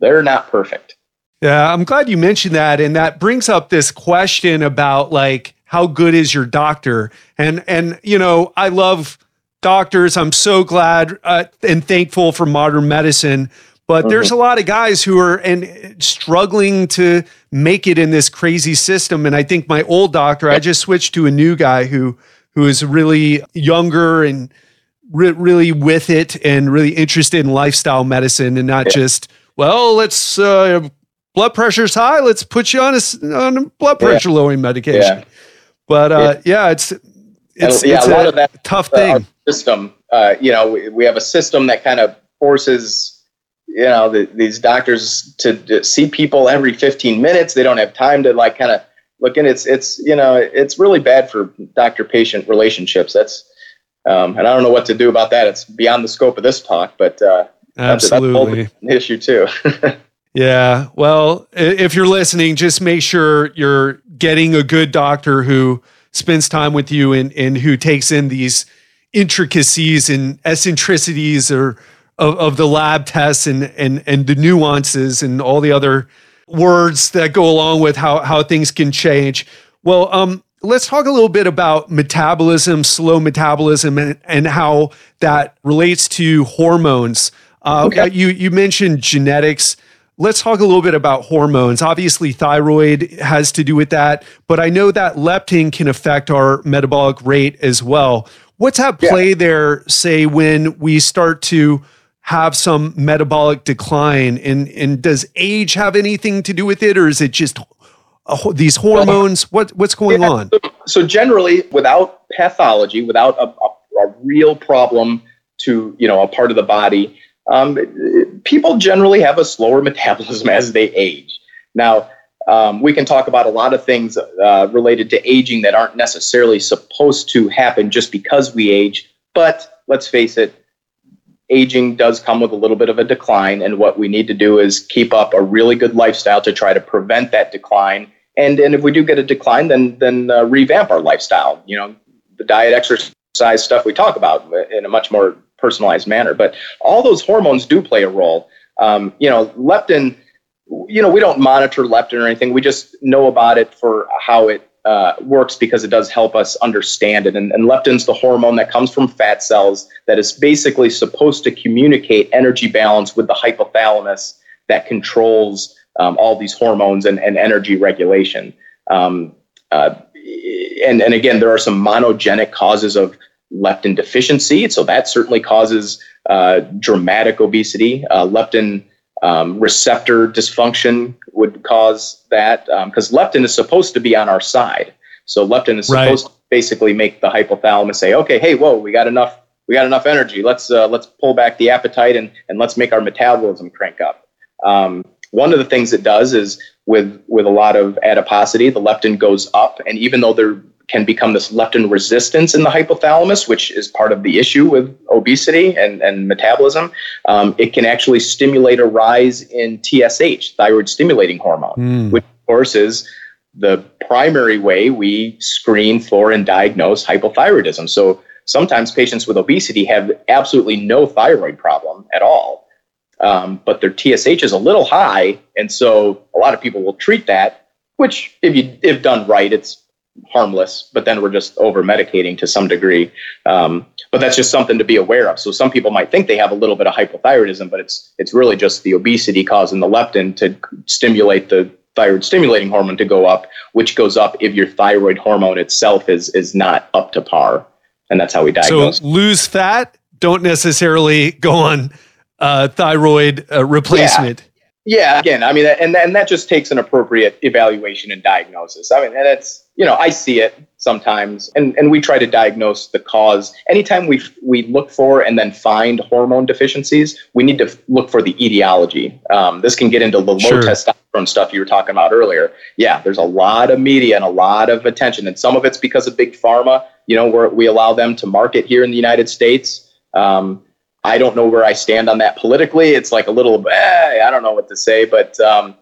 they're not perfect. Yeah, I'm glad you mentioned that. And that brings up this question about like, how good is your doctor? And, and, you know, I love doctors. I'm so glad uh, and thankful for modern medicine. But mm-hmm. there's a lot of guys who are and struggling to make it in this crazy system. And I think my old doctor, I just switched to a new guy who who is really younger and re- really with it and really interested in lifestyle medicine and not yeah. just well, let's uh, blood pressure's high, let's put you on a, on a blood pressure yeah. lowering medication. Yeah. But uh, yeah. it's it's, yeah, it's a, lot a of that tough uh, thing. system, uh, you know, we, we have a system that kind of forces you know the, these doctors to, to, see people every 15 minutes. They don't have time to like kind of look in. It's it's you know it's really bad for doctor patient relationships. That's um, and i don't know what to do about that. It's beyond the scope of this talk but uh, absolutely that's, that's issue too. [laughs] Yeah. Well if you're listening just make sure you're getting a good doctor who spends time with you and and who takes in these intricacies and eccentricities or of, of the lab tests and and and the nuances and all the other words that go along with how, how things can change. Well, um, let's talk a little bit about metabolism, slow metabolism, and, and how that relates to hormones. Uh, okay. You you mentioned genetics. Let's talk a little bit about hormones. Obviously, thyroid has to do with that, but I know that leptin can affect our metabolic rate as well. What's at play yeah. there, say, when we start to have some metabolic decline and and does age have anything to do with it or is it just uh, these hormones what what's going yeah, on so, generally without pathology without a, a, a, real problem to you know a part of the body um, people generally have a slower [laughs] metabolism as they age now um, we can talk about a lot of things uh, related to aging that aren't necessarily supposed to happen just because we age but let's face it aging does come with a little bit of a decline. And what we need to do is keep up a really good lifestyle to try to prevent that decline. And, and if we do get a decline, then, then uh, revamp our lifestyle. You know, the diet, exercise stuff we talk about in a much more personalized manner. But all those hormones do play a role. Um, you know, leptin, you know, we don't monitor leptin or anything. We just know about it for how it uh, works because it does help us understand it. And, and leptin's the hormone that comes from fat cells that is basically supposed to communicate energy balance with the hypothalamus that controls um, all these hormones and, and energy regulation. Um, uh, and, and again, there are some monogenic causes of leptin deficiency. So that certainly causes uh, dramatic obesity. Uh, leptin um, receptor dysfunction would cause that because um, leptin is supposed to be on our side. So leptin is right. supposed to basically make the hypothalamus say, okay, hey, whoa, we got enough, we got enough energy. Let's uh, let's pull back the appetite and and let's make our metabolism crank up. Um, one of the things it does is with with a lot of adiposity, the leptin goes up, and even though there can become this leptin resistance in the hypothalamus, which is part of the issue with obesity and, and metabolism. Um, it can actually stimulate a rise in TSH, thyroid stimulating hormone, mm. which, of course, is the primary way we screen for and diagnose hypothyroidism. So sometimes patients with obesity have absolutely no thyroid problem at all, um, but their TSH is a little high. And so a lot of people will treat that, which, if you if done right, it's harmless, but then we're just over medicating to some degree. Um, but that's just something to be aware of. So some people might think they have a little bit of hypothyroidism, but it's it's really just the obesity causing the leptin to stimulate the thyroid stimulating hormone to go up, which goes up if your thyroid hormone itself is is not up to par, and that's how we diagnose. So lose fat, don't necessarily go on uh, thyroid uh, replacement. Yeah. Yeah, again, I mean, and and that just takes an appropriate evaluation and diagnosis. I mean, and it's you know, I see it sometimes, and and we try to diagnose the cause. Anytime we we look for and then find hormone deficiencies, we need to look for the etiology. Um, this can get into the low sure. testosterone stuff you were talking about earlier. Yeah, there's a lot of media and a lot of attention, and some of it's because of big pharma. You know, where we allow them to market here in the United States. Um, I don't know where I stand on that politically. It's like a little, eh, I don't know what to say, but um,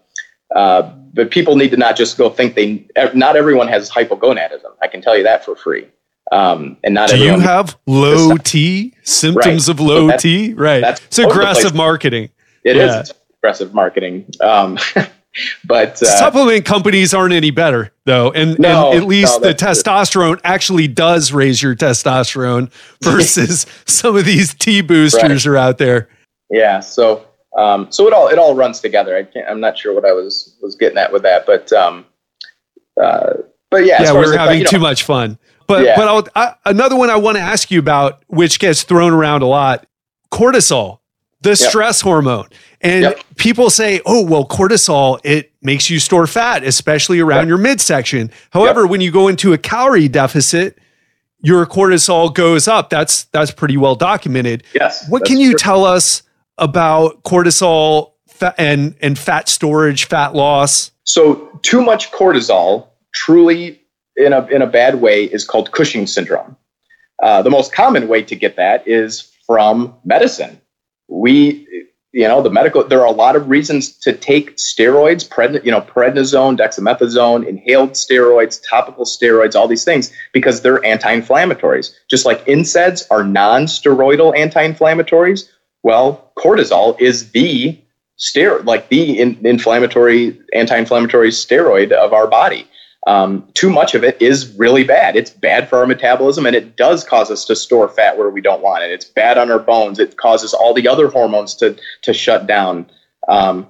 uh, but people need to not just go think they. Not everyone has hypogonadism. I can tell you that for free. Um, and not do you have low T symptoms right. of low so T? Right. That's it's aggressive marketing. It yeah. is aggressive marketing. Um, [laughs] but uh, supplement companies aren't any better though and, no, and at least no, the testosterone it. actually does raise your testosterone [laughs] versus some of these t boosters right. are out there yeah so um, so it all it all runs together i can't i'm not sure what i was was getting at with that but um uh, but yeah yeah we're having too know, much fun but yeah. but I, another one i want to ask you about which gets thrown around a lot cortisol the yep. stress hormone. And yep. people say, oh, well, cortisol, it makes you store fat, especially around yep. your midsection. However, when you go into a calorie deficit, your cortisol goes up. That's that's pretty well documented. Yes. What can you true. tell us about cortisol and and fat storage, fat loss? So, too much cortisol, truly in a in a bad way, is called Cushing syndrome. Uh, the most common way to get that is from medicine we you know the medical there are a lot of reasons to take steroids pred, you know prednisone dexamethasone inhaled steroids topical steroids all these things because they're anti-inflammatories just like NSAIDs are non-steroidal anti-inflammatories well cortisol is the steroid like the in, inflammatory anti-inflammatory steroid of our body um, too much of it is really bad. It's bad for our metabolism and it does cause us to store fat where we don't want it. It's bad on our bones. It causes all the other hormones to, to shut down. Um,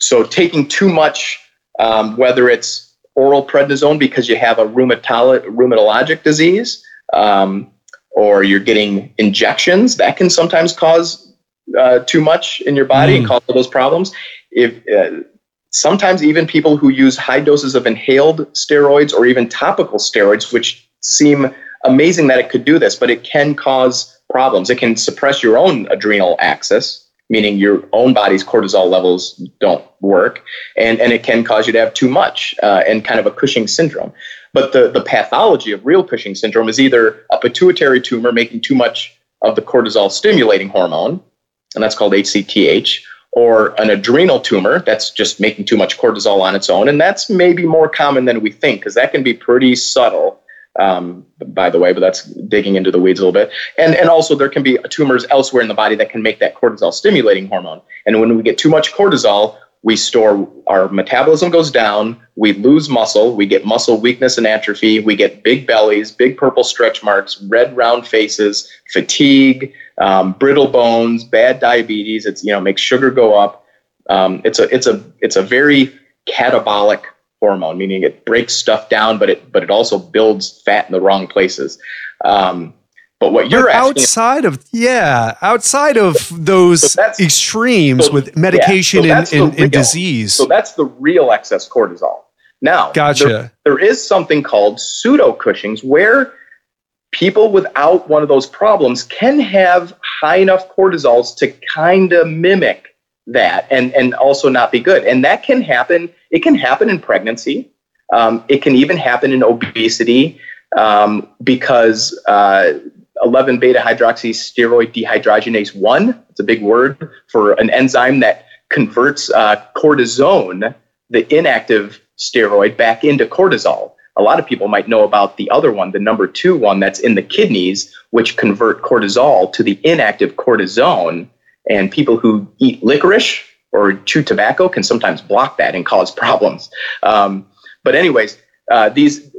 so, taking too much, um, whether it's oral prednisone because you have a rheumatolo- rheumatologic disease um, or you're getting injections, that can sometimes cause uh, too much in your body mm. and cause those problems. If uh, sometimes even people who use high doses of inhaled steroids or even topical steroids, which seem amazing that it could do this, but it can cause problems. It can suppress your own adrenal axis, meaning your own body's cortisol levels don't work, and, and it can cause you to have too much uh, and kind of a Cushing syndrome. But the, the pathology of real Cushing syndrome is either a pituitary tumor making too much of the cortisol stimulating hormone, and that's called ACTH, or an adrenal tumor that's just making too much cortisol on its own. And that's maybe more common than we think because that can be pretty subtle, um, by the way, but that's digging into the weeds a little bit. And, and also, there can be tumors elsewhere in the body that can make that cortisol stimulating hormone. And when we get too much cortisol, we store our metabolism goes down, we lose muscle, we get muscle weakness and atrophy, we get big bellies, big purple stretch marks, red round faces, fatigue, um, brittle bones, bad diabetes. It's you know makes sugar go up. Um, it's a it's a it's a very catabolic hormone, meaning it breaks stuff down, but it but it also builds fat in the wrong places. Um, but what you're but outside of yeah, outside of [laughs] those so extremes so, with medication yeah, so and, and, and, disease. So that's the real excess cortisol. Now, gotcha. There, there is something called pseudo Cushing's where people without one of those problems can have high enough cortisols to kind of mimic that and, and also not be good. And that can happen. It can happen in pregnancy. Um, it can even happen in obesity um, because uh, 11 beta hydroxysteroid dehydrogenase 1, it's a big word for an enzyme that converts uh, cortisone, the inactive steroid, back into cortisol. A lot of people might know about the other one, the number two one that's in the kidneys, which convert cortisol to the inactive cortisone. And people who eat licorice or chew tobacco can sometimes block that and cause problems. Um, but anyways, uh, these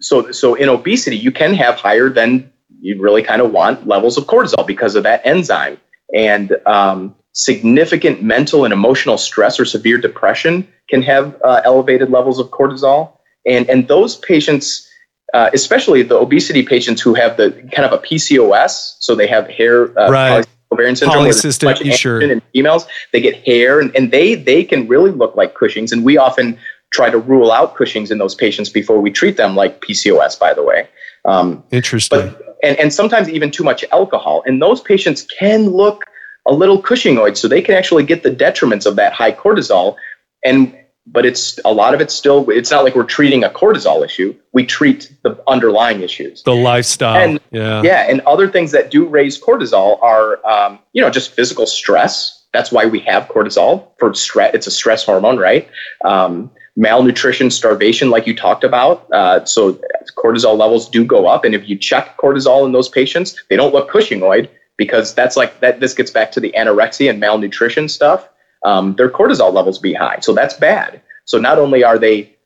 so so in obesity you can have higher than you really kind of want levels of cortisol because of that enzyme and um, significant mental and emotional stress or severe depression can have uh, elevated levels of cortisol and and those patients uh, especially the obesity patients who have the kind of a PCOS so they have hair uh, right. ovarian syndrome polycystic sure. in females they get hair and, and they they can really look like Cushing's and we often try to rule out Cushing's in those patients before we treat them like PCOS, by the way. Um, Interesting. But, and, and sometimes even too much alcohol. And those patients can look a little Cushingoid, so they can actually get the detriments of that high cortisol. And but it's a lot of it's still it's not like we're treating a cortisol issue. We treat the underlying issues. The lifestyle. And yeah. Yeah. And other things that do raise cortisol are um, you know, just physical stress. That's why we have cortisol for stress. It's a stress hormone, right? Um, malnutrition, starvation, like you talked about. Uh, so cortisol levels do go up, and if you check cortisol in those patients, they don't look Cushingoid because that's like that. This gets back to the anorexia and malnutrition stuff. Um, their cortisol levels be high, so that's bad. So not only are they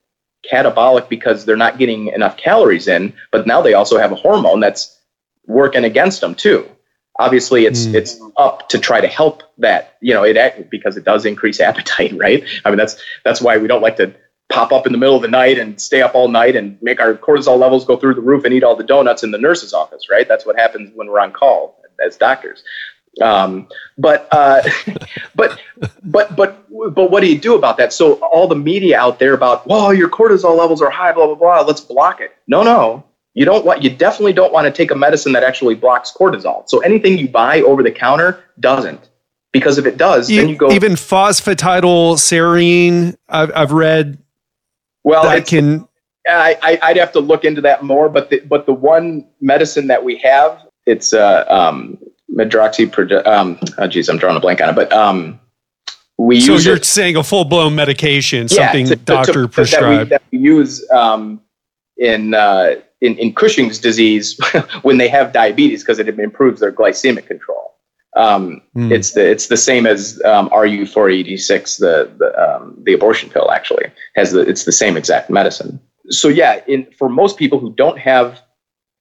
catabolic because they're not getting enough calories in, but now they also have a hormone that's working against them too obviously it's mm. it's up to try to help that you know it because it does increase [laughs] appetite right? I mean that's that's why we don't like to pop up in the middle of the night and stay up all night and make our cortisol levels go through the roof and eat all the donuts in the nurse's office right? That's what happens when we're on call as doctors. Um, but uh, [laughs] but but but but what do you do about that? So all the media out there about well your cortisol levels are high blah blah blah let's block it. No no you don't want you definitely don't want to take a medicine that actually blocks cortisol. So anything you buy over the counter doesn't. Because if it does, you, then you go even phosphatidylserine. I've I've read. Well, that can. I, I would have to look into that more, but the, but the one medicine that we have, it's uh, um, medroxy. Um, oh, geez, I'm drawing a blank on it, but um, we so you're it, saying a full blown medication, something yeah, to, doctor to, to, prescribed that we, that we use um, in uh, in, in Cushing's disease [laughs] when they have diabetes because it improves their glycemic control. Um, mm. It's the it's the same as um, RU486, the the, um, the abortion pill. Actually, has the it's the same exact medicine. So yeah, in for most people who don't have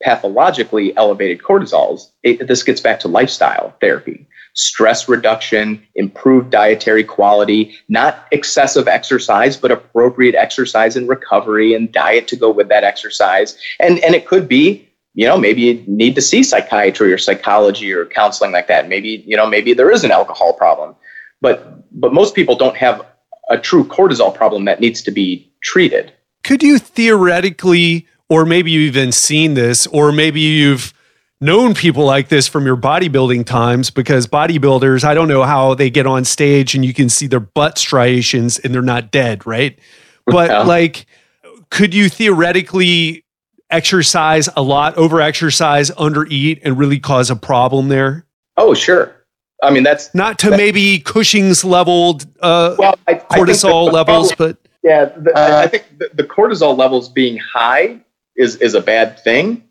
pathologically elevated cortisols, it, this gets back to lifestyle therapy stress reduction, improved dietary quality, not excessive exercise, but appropriate exercise and recovery and diet to go with that exercise. And, and it could be, you know, maybe you need to see psychiatry or psychology or counseling like that. Maybe, you know, maybe there is an alcohol problem. But but most people don't have a true cortisol problem that needs to be treated. Could you theoretically, or maybe you've even seen this, or maybe you've known people like this from your bodybuilding times because bodybuilders, I don't know how they get on stage and you can see their butt striations and they're not dead, right? But yeah. like, could you theoretically exercise a lot, over exercise, under eat, and really cause a problem there? Oh, sure. I mean, that's not to maybe Cushing's leveled uh, well, I, cortisol I the, the levels, problem, but yeah, the, uh, I think the, the, cortisol levels being high is is a bad thing.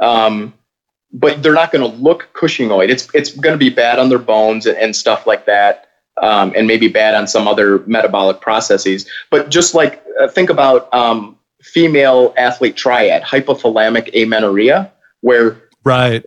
Um, but they're not going to look Cushingoid. It's it's going to be bad on their bones and, and stuff like that, um, and maybe bad on some other metabolic processes. But just like uh, think about um, female athlete triad, hypothalamic amenorrhea, where right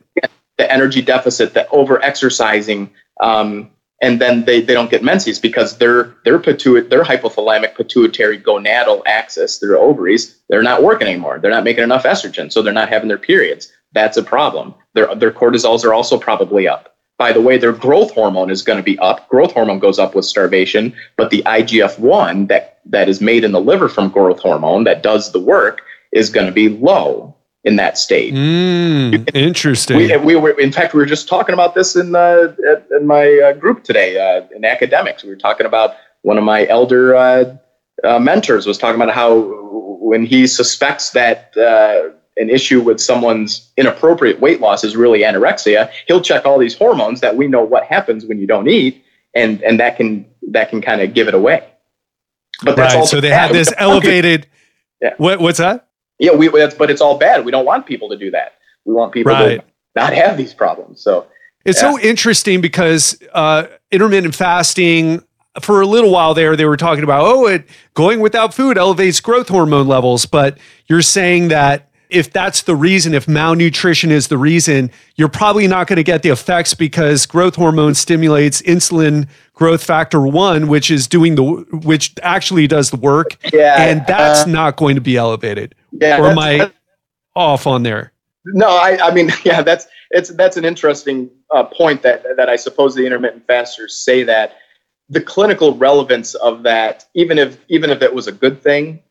the energy deficit, the over exercising, um, and then they, they don't get menses because their their pituit their hypothalamic pituitary gonadal axis, their ovaries, they're not working anymore. They're not making enough estrogen, so they're not having their periods that's a problem. Their, their cortisols are also probably up. By the way, their growth hormone is going to be up. Growth hormone goes up with starvation, but the IGF 1 that, that is made in the liver from growth hormone that does the work is going to be low in that state. Mm, interesting. We, we, were, in fact, we were just talking about this in, uh, in my uh, group today uh, in academics. We were talking about one of my elder uh, uh, mentors was talking about how when he suspects that uh, an issue with someone's inappropriate weight loss is really anorexia, he'll check all these hormones that we know what happens when you don't eat, and and that can that can kind of give it away. But that's right. So they bad. have this elevated. Yeah. What, what's that? Yeah, we, but it's all bad. We don't want people to do that. We want people right. to not have these problems. So it's yeah. so interesting because uh, intermittent fasting for a little while there, they were talking about, oh, it going without food elevates growth hormone levels. But you're saying that if that's the reason, if malnutrition is the reason, you're probably not going to get the effects because growth hormone stimulates insulin growth factor one, which is doing the which actually does the work. Yeah, and that's uh, not going to be elevated. Yeah, or am I off on there? No, I, I mean, [laughs] yeah, that's it's that's an interesting uh, point that that I suppose the intermittent fasters say that the clinical relevance of that, even if even if it was a good thing,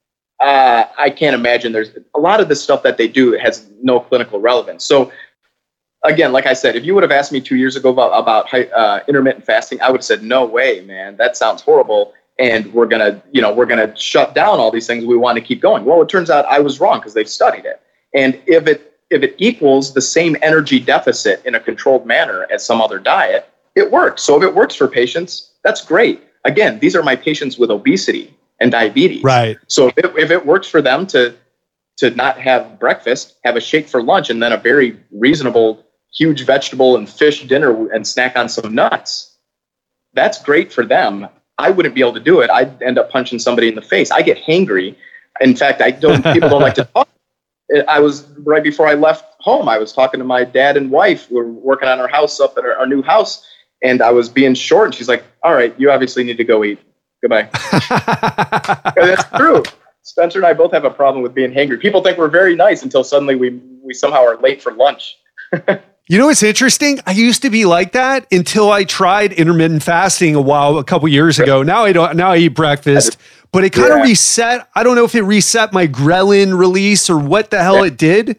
uh, I can't imagine there's a lot of the stuff that they do has no clinical relevance. So again, like I said, if you would have asked me two years ago about about uh, intermittent fasting, I would have said, "No way, man, that sounds horrible." And we're gonna, you know, we're gonna shut down all these things. We want to keep going. Well, it turns out I was wrong because they've studied it. And if it if it equals the same energy deficit in a controlled manner as some other diet, it works. So if it works for patients, that's great. Again, these are my patients with obesity and diabetes. Right. So if it, if it works for them to to not have breakfast, have a shake for lunch, and then a very reasonable, huge vegetable and fish dinner and snack on some nuts, that's great for them. I wouldn't be able to do it. I'd end up punching somebody in the face. I get hangry. In fact, I don't. People don't like to [laughs] talk. I was right before I left home. I was talking to my dad and wife. We were working on our house up at our, our new house, and I was being short. And she's like, "All right, you obviously need to go eat. Goodbye." [laughs] that's true. Spencer and I both have a problem with being hangry. People think we're very nice until suddenly we we somehow are late for lunch. [laughs] you know what's interesting? I used to be like that until I tried intermittent fasting a while a couple years ago. Now I don't. Now I eat breakfast, but it kind of yeah. reset. I don't know if it reset my ghrelin release or what the hell yeah. it did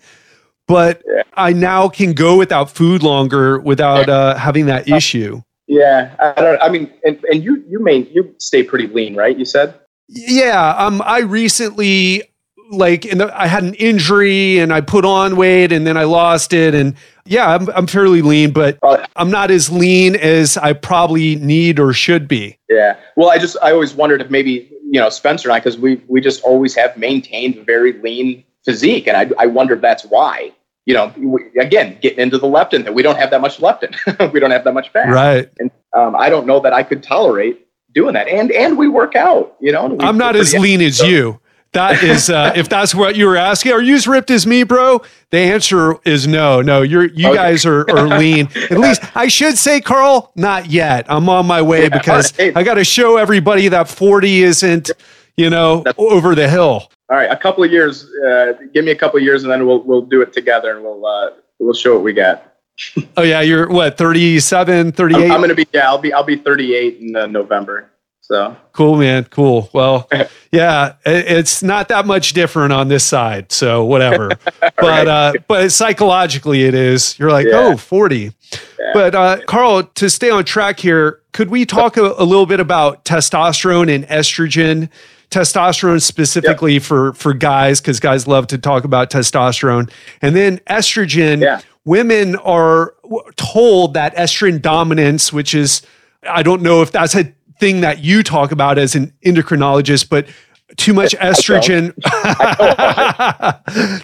but yeah. I now can go without food longer without uh, having that issue. Yeah, I don't. I mean, and, and you you may you stay pretty lean, right? You said. Yeah, um, I recently like, and I had an injury, and I put on weight, and then I lost it, and yeah, I'm I'm fairly lean, but uh, I'm not as lean as I probably need or should be. Yeah. Well, I just I always wondered if maybe you know Spencer and I, because we we just always have maintained very lean physique, and I I wonder if that's why you know, we, again, getting into the leptin that we don't have that much leptin. [laughs] we don't have that much fat. Right. And um, I don't know that I could tolerate doing that. And and we work out, you know. I'm not as lean as so. you. That is, uh, [laughs] if that's what you were asking, are you as ripped as me, bro? The answer is no. No, you're you okay. guys are, are [laughs] lean. At least I should say, Karl, not yet. I'm on my way yeah, because right. I got to show everybody that 40 isn't, you know, that's, over the hill all right, a couple of years. Uh, give me a couple of years, and then we'll we'll do it together, and we'll uh, we'll show what we got. [laughs] oh yeah, you're what 37, 38? I'm, I'm, gonna be yeah, I'll be I'll be 38 in uh, November. So cool, man. Cool. Well, [laughs] yeah, it's not that much different on this side, so whatever. [laughs] but right. uh, but psychologically, it is. You're like, yeah. oh, 40. Yeah. But uh, Karl, to stay on track here, could we talk a, a little bit about testosterone and estrogen? Testosterone specifically yep. for for guys because guys love to talk about testosterone and then estrogen yeah. women are told that estrogen dominance which is i don't know if that's a thing that you talk about as an endocrinologist but too much estrogen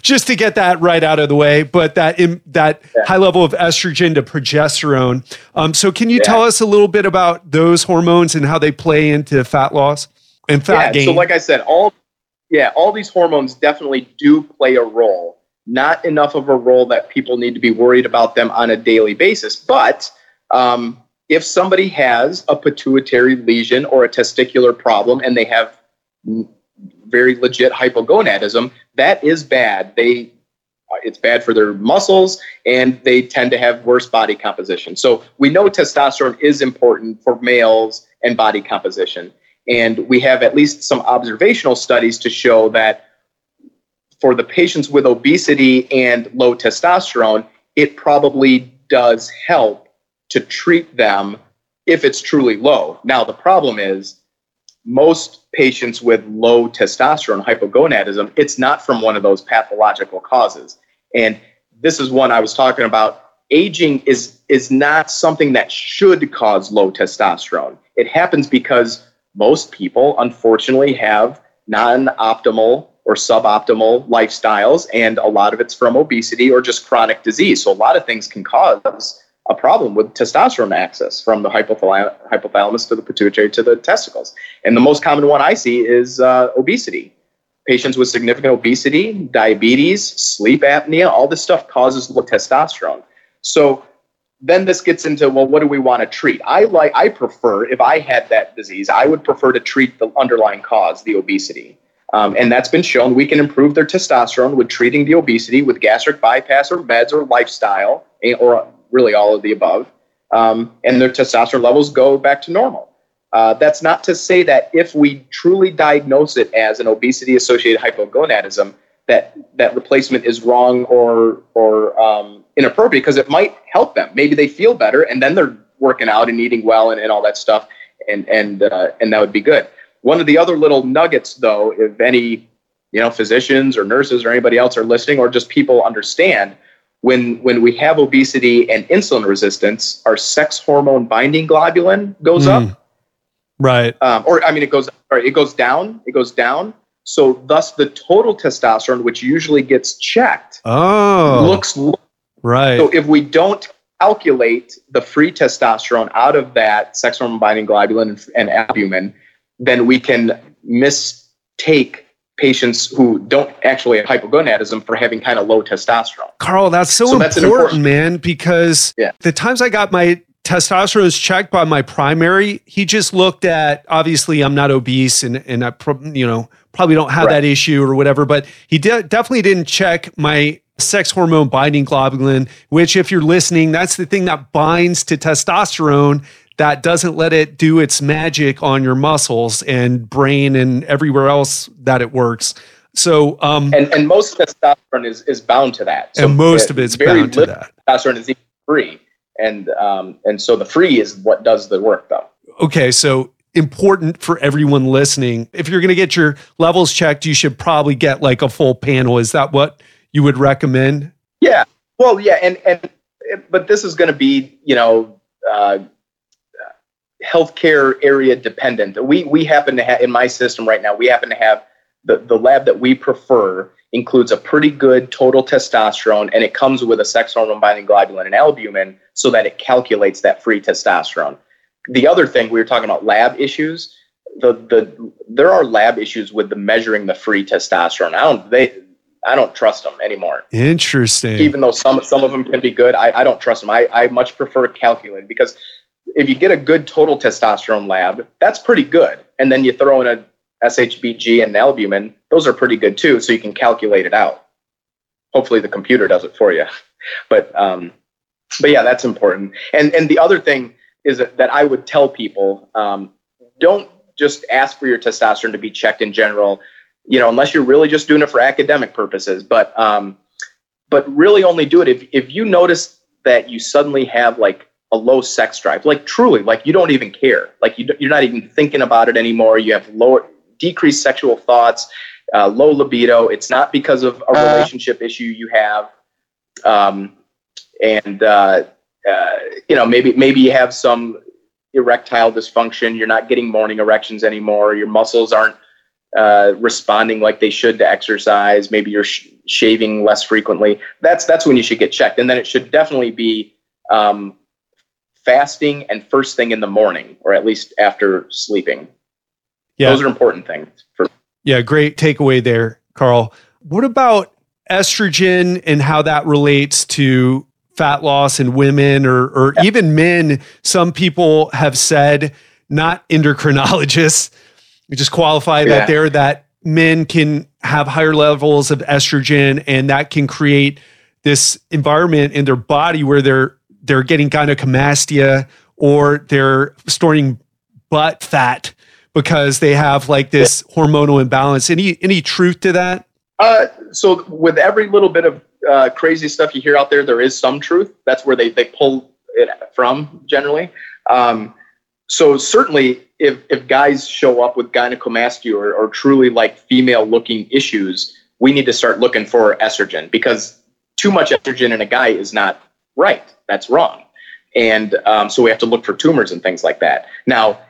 [laughs] [laughs] just to get that right out of the way but that in, that yeah. high level of estrogen to progesterone um, so can you yeah. tell us a little bit about those hormones and how they play into fat loss and fat yeah, gain. So, like I said, all yeah, all these hormones definitely do play a role. Not enough of a role that people need to be worried about them on a daily basis. But um, if somebody has a pituitary lesion or a testicular problem and they have very legit hypogonadism, that is bad. They it's bad for their muscles and they tend to have worse body composition. So we know testosterone is important for males and body composition. And we have at least some observational studies to show that for the patients with obesity and low testosterone, it probably does help to treat them if it's truly low. Now, the problem is most patients with low testosterone hypogonadism, it's not from one of those pathological causes. And this is one I was talking about. Aging is is not something that should cause low testosterone. It happens because most people unfortunately have non-optimal or suboptimal lifestyles and a lot of it's from obesity or just chronic disease. So a lot of things can cause a problem with testosterone axis from the hypothalamus to the pituitary to the testicles. And the most common one I see is uh, obesity. Patients with significant obesity, diabetes, sleep apnea, all this stuff causes low testosterone. So then this gets into well, what do we want to treat? I like I prefer if I had that disease, I would prefer to treat the underlying cause, the obesity. Um, and that's been shown we can improve their testosterone with treating the obesity with gastric bypass or meds or lifestyle eh, or really all of the above, um, and their testosterone levels go back to normal. Uh, that's not to say that if we truly diagnose it as an obesity associated hypogonadism, that that replacement is wrong or or um, inappropriate because it might help them. Maybe they feel better and then they're working out and eating well and, and all that stuff, and and uh, and that would be good. One of the other little nuggets, though, if any you know physicians or nurses or anybody else are listening, or just people understand, when when we have obesity and insulin resistance, our sex hormone binding globulin goes mm. up. Right. Um, or I mean, it goes or it goes down. It goes down. So thus, the total testosterone, which usually gets checked, oh, looks low. Right. So if we don't calculate the free testosterone out of that sex hormone binding globulin and, and albumin, then we can mistake patients who don't actually have hypogonadism for having kind of low testosterone. Karl, that's so, so important, that's important, man, because yeah. the times I got my testosterone was checked by my primary, he just looked at obviously I'm not obese and and I you know probably don't have right. that issue or whatever, but he de- definitely didn't check my sex hormone binding globulin, which if you're listening, that's the thing that binds to testosterone that doesn't let it do its magic on your muscles and brain and everywhere else that it works. So, um, and, and most testosterone is, is bound to that. So and most of it's very bound to that. Testosterone is free. And, um, and so the free is what does the work though. Okay. So important for everyone listening. If you're going to get your levels checked, you should probably get like a full panel. Is that what you would recommend? Yeah. Well, yeah. And, and, but this is going to be, you know, uh, healthcare area dependent. We we happen to have in my system right now. We happen to have the the lab that we prefer includes a pretty good total testosterone, and it comes with a sex hormone binding globulin and albumin, so that it calculates that free testosterone. The other thing we were talking about lab issues. The the there are lab issues with the measuring the free testosterone. I don't they I don't trust them anymore. Interesting. Even though some some of them can be good, I, I don't trust them. I, I much prefer calculating because if you get a good total testosterone lab, that's pretty good. And then you throw in a SHBG and albumin, those are pretty good too. So you can calculate it out. Hopefully the computer does it for you. But um, but yeah, that's important. And and the other thing is that, that I would tell people, um, don't just ask for your testosterone to be checked in general, you know, unless you're really just doing it for academic purposes. But um, but really only do it if if you notice that you suddenly have like a low sex drive like truly like you don't even care. Like you, you're not even thinking about it anymore. You have lower decreased sexual thoughts uh, low libido. It's not because of a relationship uh, issue you have. Um, and uh, uh, you know maybe maybe you have some erectile dysfunction. You're not getting morning erections anymore. Your muscles aren't uh, responding like they should to exercise maybe you're sh- shaving less frequently that's that's when you should get checked and then it should definitely be um, fasting and first thing in the morning, or at least after sleeping. Yeah. Those are important things for Yeah, great takeaway there, Karl. What about estrogen and how that relates to fat loss in women or or yeah. even men? Some people have said, not endocrinologists, we just qualify yeah. that there that men can have higher levels of estrogen and that can create this environment in their body where they're they're getting gynecomastia or they're storing butt fat because they have like this hormonal imbalance. Any any truth to that? Uh, so with every little bit of uh, crazy stuff you hear out there, there is some truth. That's where they they pull it from generally. Um, so certainly if, if guys show up with gynecomastia or, or truly like female looking issues, we need to start looking for estrogen because too much estrogen in a guy is not right. That's wrong. And um, so we have to look for tumors and things like that. Now,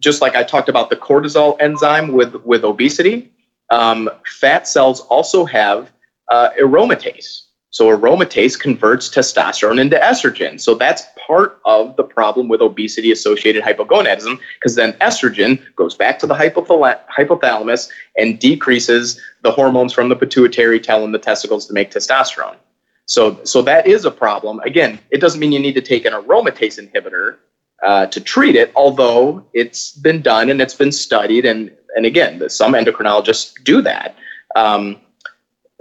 just like I talked about the cortisol enzyme with, with obesity, um, fat cells also have uh, aromatase. So aromatase converts testosterone into estrogen. So that's part of the problem with obesity associated hypogonadism because then estrogen goes back to the hypothalamus and decreases the hormones from the pituitary telling the testicles to make testosterone. So, so that is a problem. Again, it doesn't mean you need to take an aromatase inhibitor uh, to treat it, although it's been done and it's been studied. And, and again, some endocrinologists do that. Um,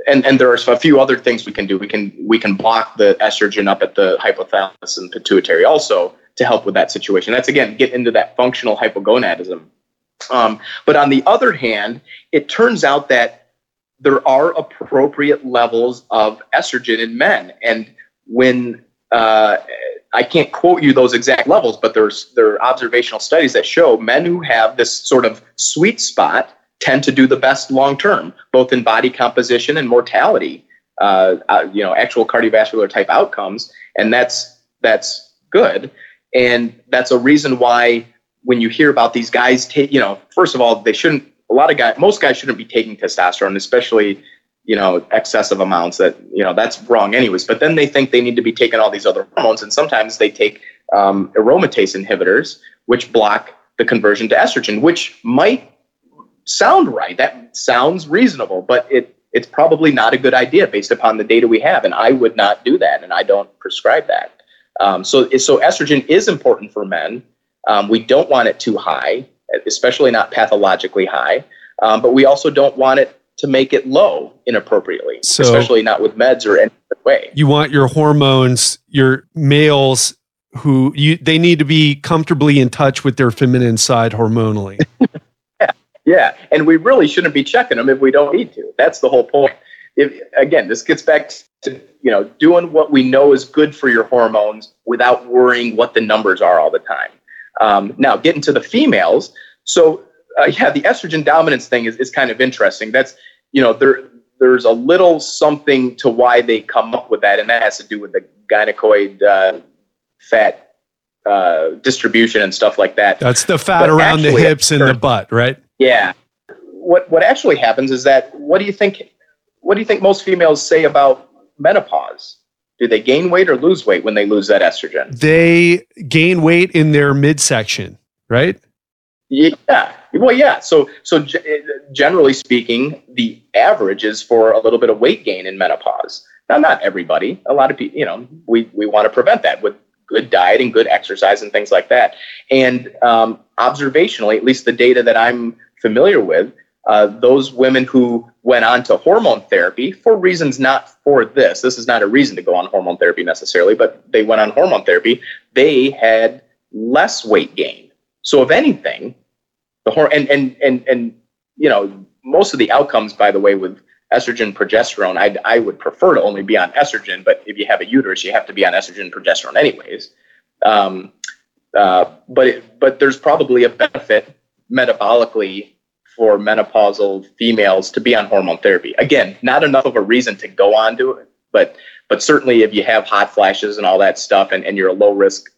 and and there are a few other things we can do. We can we can block the estrogen up at the hypothalamus and pituitary also to help with that situation. That's again get into that functional hypogonadism. Um, but on the other hand, it turns out that there are appropriate levels of estrogen in men, and when uh, I can't quote you those exact levels, but there's there are observational studies that show men who have this sort of sweet spot tend to do the best long term, both in body composition and mortality. Uh, uh, you know, actual cardiovascular type outcomes, and that's that's good, and that's a reason why when you hear about these guys you know, first of all, they shouldn't. A lot of guys, most guys shouldn't be taking testosterone, especially you know excessive amounts. That you know that's wrong, anyways. But then they think they need to be taking all these other hormones, and sometimes they take um, aromatase inhibitors, which block the conversion to estrogen, which might sound right. That sounds reasonable, but it it's probably not a good idea based upon the data we have. And I would not do that, and I don't prescribe that. Um, so so estrogen is important for men. Um, we don't want it too high, especially not pathologically high. Um, but we also don't want it to make it low inappropriately, so especially not with meds or any other way. You want your hormones, your males who you they need to be comfortably in touch with their feminine side hormonally. [laughs] Yeah, and we really shouldn't be checking them if we don't need to. That's the whole point. If, again, this gets back to you know doing what we know is good for your hormones without worrying what the numbers are all the time. Um, now, getting to the females, so uh, yeah, the estrogen dominance thing is, is kind of interesting. That's you know there there's a little something to why they come up with that, and that has to do with the gynecoid uh, fat uh, distribution and stuff like that. That's the fat but around the hips and the butt, right? Yeah. What what actually happens is that what do you think what do you think most females say about menopause? Do they gain weight or lose weight when they lose that estrogen? They gain weight in their midsection, right? Yeah. Well, yeah. So, so generally speaking, the average is for a little bit of weight gain in menopause. Now, not everybody. A lot of people, you know, we we want to prevent that with good diet and good exercise and things like that. And um, observationally, at least the data that I'm familiar with, uh, those women who went on to hormone therapy for reasons not for this, this is not a reason to go on hormone therapy necessarily, but they went on hormone therapy, they had less weight gain. So, if anything, the hormone, and, and, and, and, you know, most of the outcomes, by the way, with estrogen, progesterone, I, I would prefer to only be on estrogen, but if you have a uterus, you have to be on estrogen, progesterone, anyways. Um, uh, but it, but there's probably a benefit metabolically for menopausal females to be on hormone therapy. Again, not enough of a reason to go on to it, but but certainly if you have hot flashes and all that stuff, and, and you're a low risk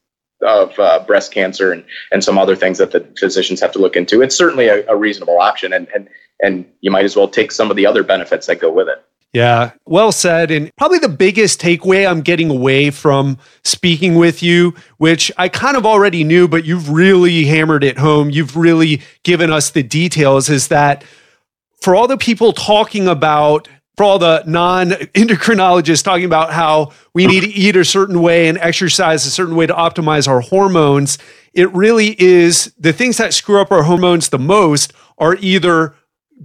of uh, breast cancer and and some other things that the physicians have to look into, it's certainly a, a reasonable option, and and and you might as well take some of the other benefits that go with it. Yeah, well said. And probably the biggest takeaway I'm getting away from speaking with you, which I kind of already knew, but you've really hammered it home. You've really given us the details is that for all the people talking about, for all the non endocrinologists talking about how we need to eat a certain way and exercise a certain way to optimize our hormones, it really is the things that screw up our hormones the most are either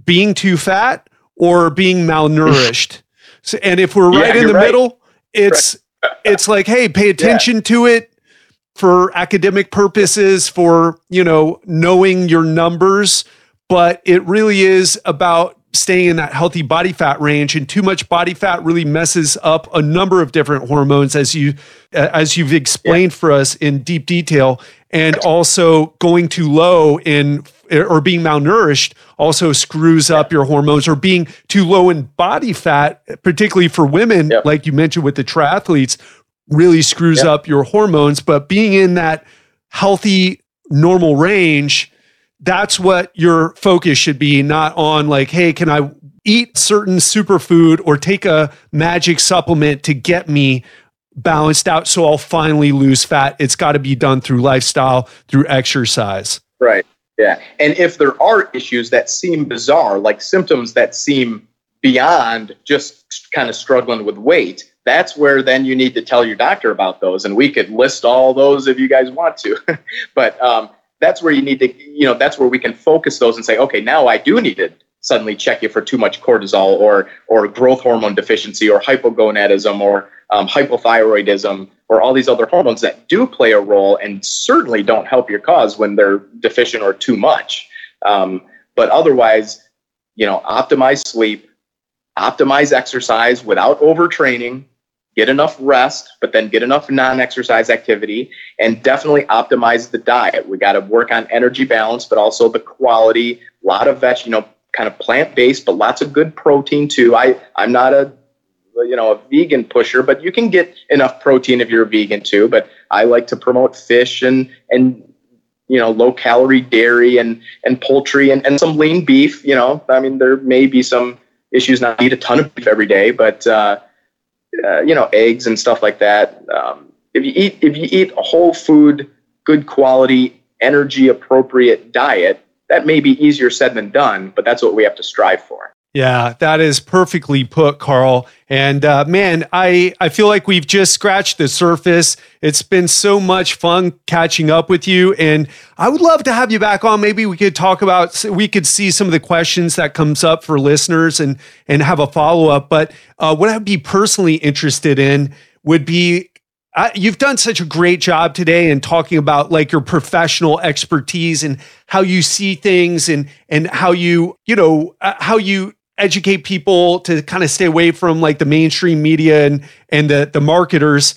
being too fat or being malnourished. [laughs] so, and if we're right yeah, in the right. middle, it's right. it's like, hey, pay [laughs] attention yeah. to it for academic purposes, for you know knowing your numbers. But it really is about staying in that healthy body fat range and too much body fat really messes up a number of different hormones as you as you've explained yeah. for us in deep detail and also going too low in or being malnourished also screws up your hormones or being too low in body fat particularly for women yep. like you mentioned with the triathletes really screws yep. up your hormones but being in that healthy normal range that's what your focus should be not on like hey can i eat certain superfood or take a magic supplement to get me balanced out so I'll finally lose fat. It's got to be done through lifestyle, through exercise. Right. Yeah. And if there are issues that seem bizarre, like symptoms that seem beyond just kind of struggling with weight, that's where then you need to tell your doctor about those. And we could list all those if you guys want to. [laughs] but um, that's where you need to, you know, that's where we can focus those and say, okay, now I do need to suddenly check you for too much cortisol or or growth hormone deficiency or hypogonadism or um, hypothyroidism or all these other hormones that do play a role and certainly don't help your cause when they're deficient or too much. Um, but otherwise, you know, optimize sleep, optimize exercise without overtraining, get enough rest, but then get enough non-exercise activity, and definitely optimize the diet. We got to work on energy balance, but also the quality. A lot of veg, you know, kind of plant-based, but lots of good protein too. I I'm not a you know a vegan pusher, but you can get enough protein if you're a vegan too. But I like to promote fish and and you know low calorie dairy and and poultry and, and some lean beef. You know, I mean there may be some issues not eat a ton of beef every day, but uh, uh, you know eggs and stuff like that. Um, if you eat if you eat a whole food, good quality, energy appropriate diet, that may be easier said than done, but that's what we have to strive for. Yeah, that is perfectly put, Karl. And uh, man, I, I feel like we've just scratched the surface. It's been so much fun catching up with you. And I would love to have you back on. Maybe we could talk about, we could see some of the questions that comes up for listeners and, and have a follow up. But uh, what I'd be personally interested in would be I, you've done such a great job today in talking about like your professional expertise and how you see things and and how you you know uh, how you educate people to kind of stay away from like the mainstream media and and the the marketers.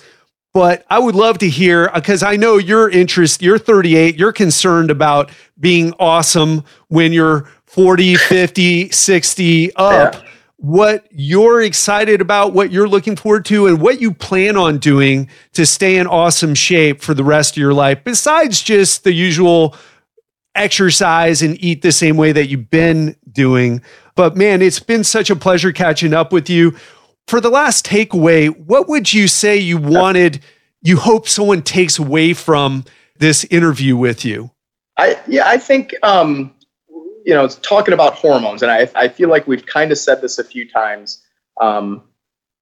But I would love to hear uh, because I know your interest you're 38 you're concerned about being awesome when you're 40 [laughs] 50 60 up. Yeah. what you're excited about what you're looking forward to and what you plan on doing to stay in awesome shape for the rest of your life besides just the usual exercise and eat the same way that you've been doing but man, it's been such a pleasure catching up with you. For the last takeaway, what would you say you wanted, you hope someone takes away from this interview with you? I yeah, I think um, you know, talking about hormones, and I I feel like we've kind of said this a few times. Um,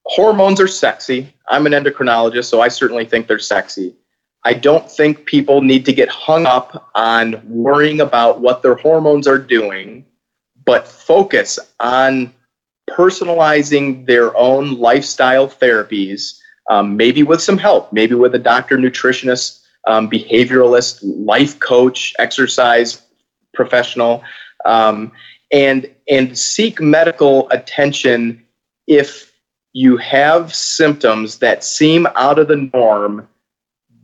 hormones are sexy. I'm an endocrinologist, so I certainly think they're sexy. I don't think people need to get hung up on worrying about what their hormones are doing but focus on personalizing their own lifestyle therapies, um, maybe with some help, maybe with a doctor, nutritionist, um, behavioralist, life coach, exercise professional, um, and and seek medical attention if you have symptoms that seem out of the norm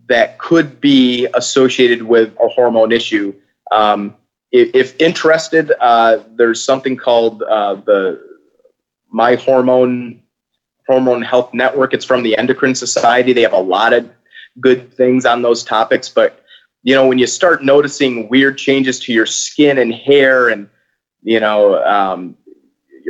that could be associated with a hormone issue. Um, if, if interested, uh, there's something called uh, the My Hormone Hormone Health Network. It's from the Endocrine Society. They have a lot of good things on those topics. But you know, when you start noticing weird changes to your skin and hair, and you know, um,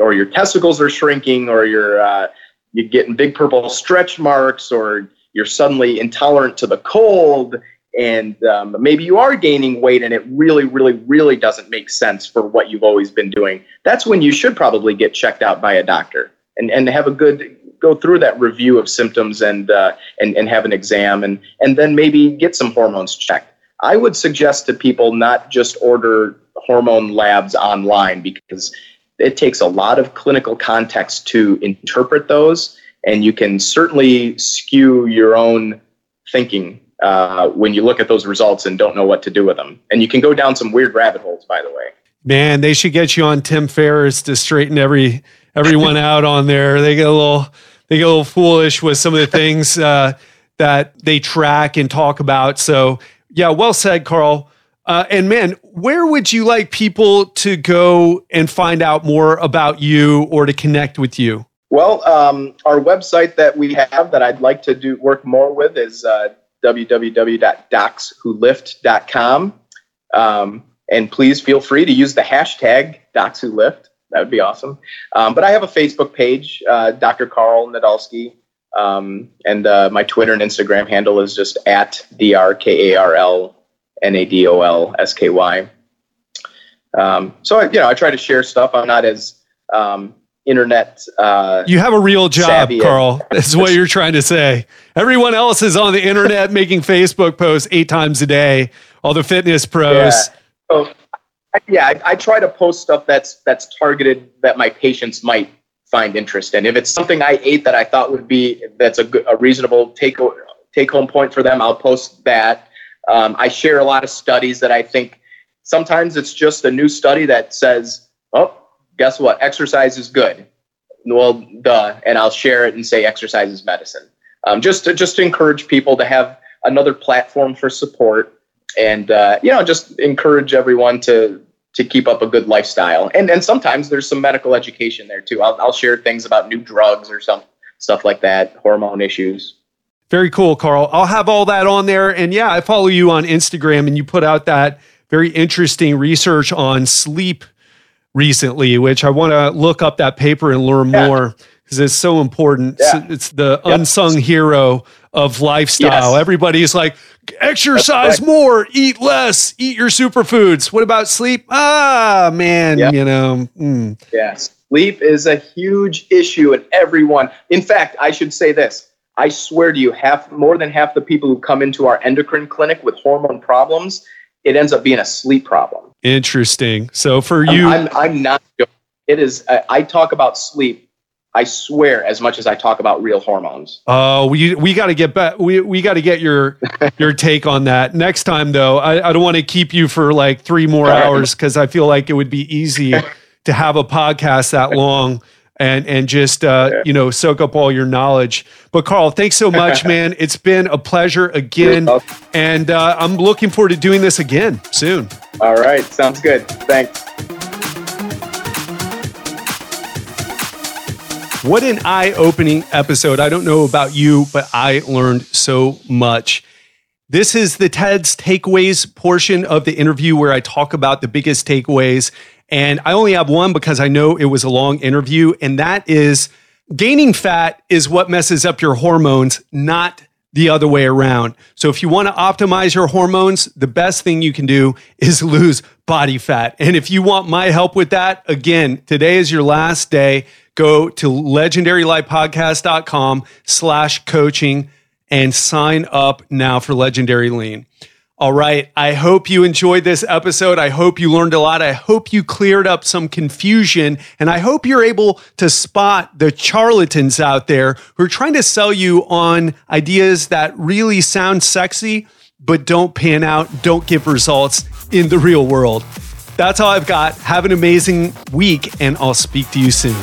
or your testicles are shrinking, or you're uh, you're getting big purple stretch marks, or you're suddenly intolerant to the cold and um, maybe you are gaining weight and it really, really, really doesn't make sense for what you've always been doing, that's when you should probably get checked out by a doctor and, and have a good go through that review of symptoms and, uh, and, and have an exam and, and then maybe get some hormones checked. I would suggest to people not just order hormone labs online because it takes a lot of clinical context to interpret those, and you can certainly skew your own thinking uh, when you look at those results and don't know what to do with them. And you can go down some weird rabbit holes, by the way. Man, they should get you on Tim Ferriss to straighten every everyone out on there. They get a little they get a little foolish with some of the things uh, that they track and talk about. So yeah, well said, Karl. Uh, and man, where would you like people to go and find out more about you or to connect with you? Well, um, our website that we have that I'd like to do work more with is uh, www.docswholift.com. Um, and please feel free to use the hashtag DocsWhoLift. That would be awesome. Um, but I have a Facebook page, uh, Dr. Karl Nadolsky. Um, and uh, my Twitter and Instagram handle is just at drkarl N A D O L S K Y. Um, so I, you know, I try to share stuff. I'm not as um, internet. Uh, you have a real job, Karl. [laughs] That's what you're trying to say. Everyone else is on the internet making Facebook posts eight times a day. All the fitness pros. Yeah. So, yeah, I, I, try to post stuff that's that's targeted that my patients might find interest in. If it's something I ate that I thought would be that's a, good, a reasonable take take home point for them, I'll post that. Um, I share a lot of studies that I think sometimes it's just a new study that says, oh, guess what? Exercise is good. Well, duh. And I'll share it and say exercise is medicine. Um, just to just to encourage people to have another platform for support, and uh, you know, just encourage everyone to to keep up a good lifestyle. And and sometimes there's some medical education there too. I'll I'll share things about new drugs or some stuff like that, hormone issues. Very cool, Karl. I'll have all that on there. And yeah, I follow you on Instagram and you put out that very interesting research on sleep recently, which I want to look up that paper and learn yeah. more because it's so important. Yeah. It's, the yep. unsung hero of lifestyle. Yes. Everybody's like, exercise more, eat less, eat your superfoods. What about sleep? Ah, man, yep. you know. Mm. Yes. Sleep is a huge issue in everyone. In fact, I should say this I swear to you, half more than half the people who come into our endocrine clinic with hormone problems, it ends up being a sleep problem. Interesting. So for you, I'm, I'm, I'm not. It is. I talk about sleep. I swear, as much as I talk about real hormones. Oh, uh, we we got to get back. We we got to get your [laughs] your take on that next time, though. I, I don't want to keep you for like three more hours because I feel like it would be easy [laughs] to have a podcast that long and and just uh, yeah. you know soak up all your knowledge. But Karl, thanks so much, [laughs] man. It's been a pleasure again, and uh, I'm looking forward to doing this again soon. All right, sounds good. Thanks. What an eye-opening episode! I don't know about you, but I learned so much. This is the TED's takeaways portion of the interview where I talk about the biggest takeaways and I only have one because I know it was a long interview, and that is gaining fat is what messes up your hormones, not the other way around. So if you want to optimize your hormones, the best thing you can do is [laughs] lose body fat. And if you want my help with that, again, today is your last day. Go to legendarylifepodcast.com slash coaching and sign up now for Legendary Lean. All right. I hope you enjoyed this episode. I hope you learned a lot. I hope you cleared up some confusion. And I hope you're able to spot the charlatans out there who are trying to sell you on ideas that really sound sexy, but don't pan out, don't give results in the real world. That's all I've got. Have an amazing week, and I'll speak to you soon.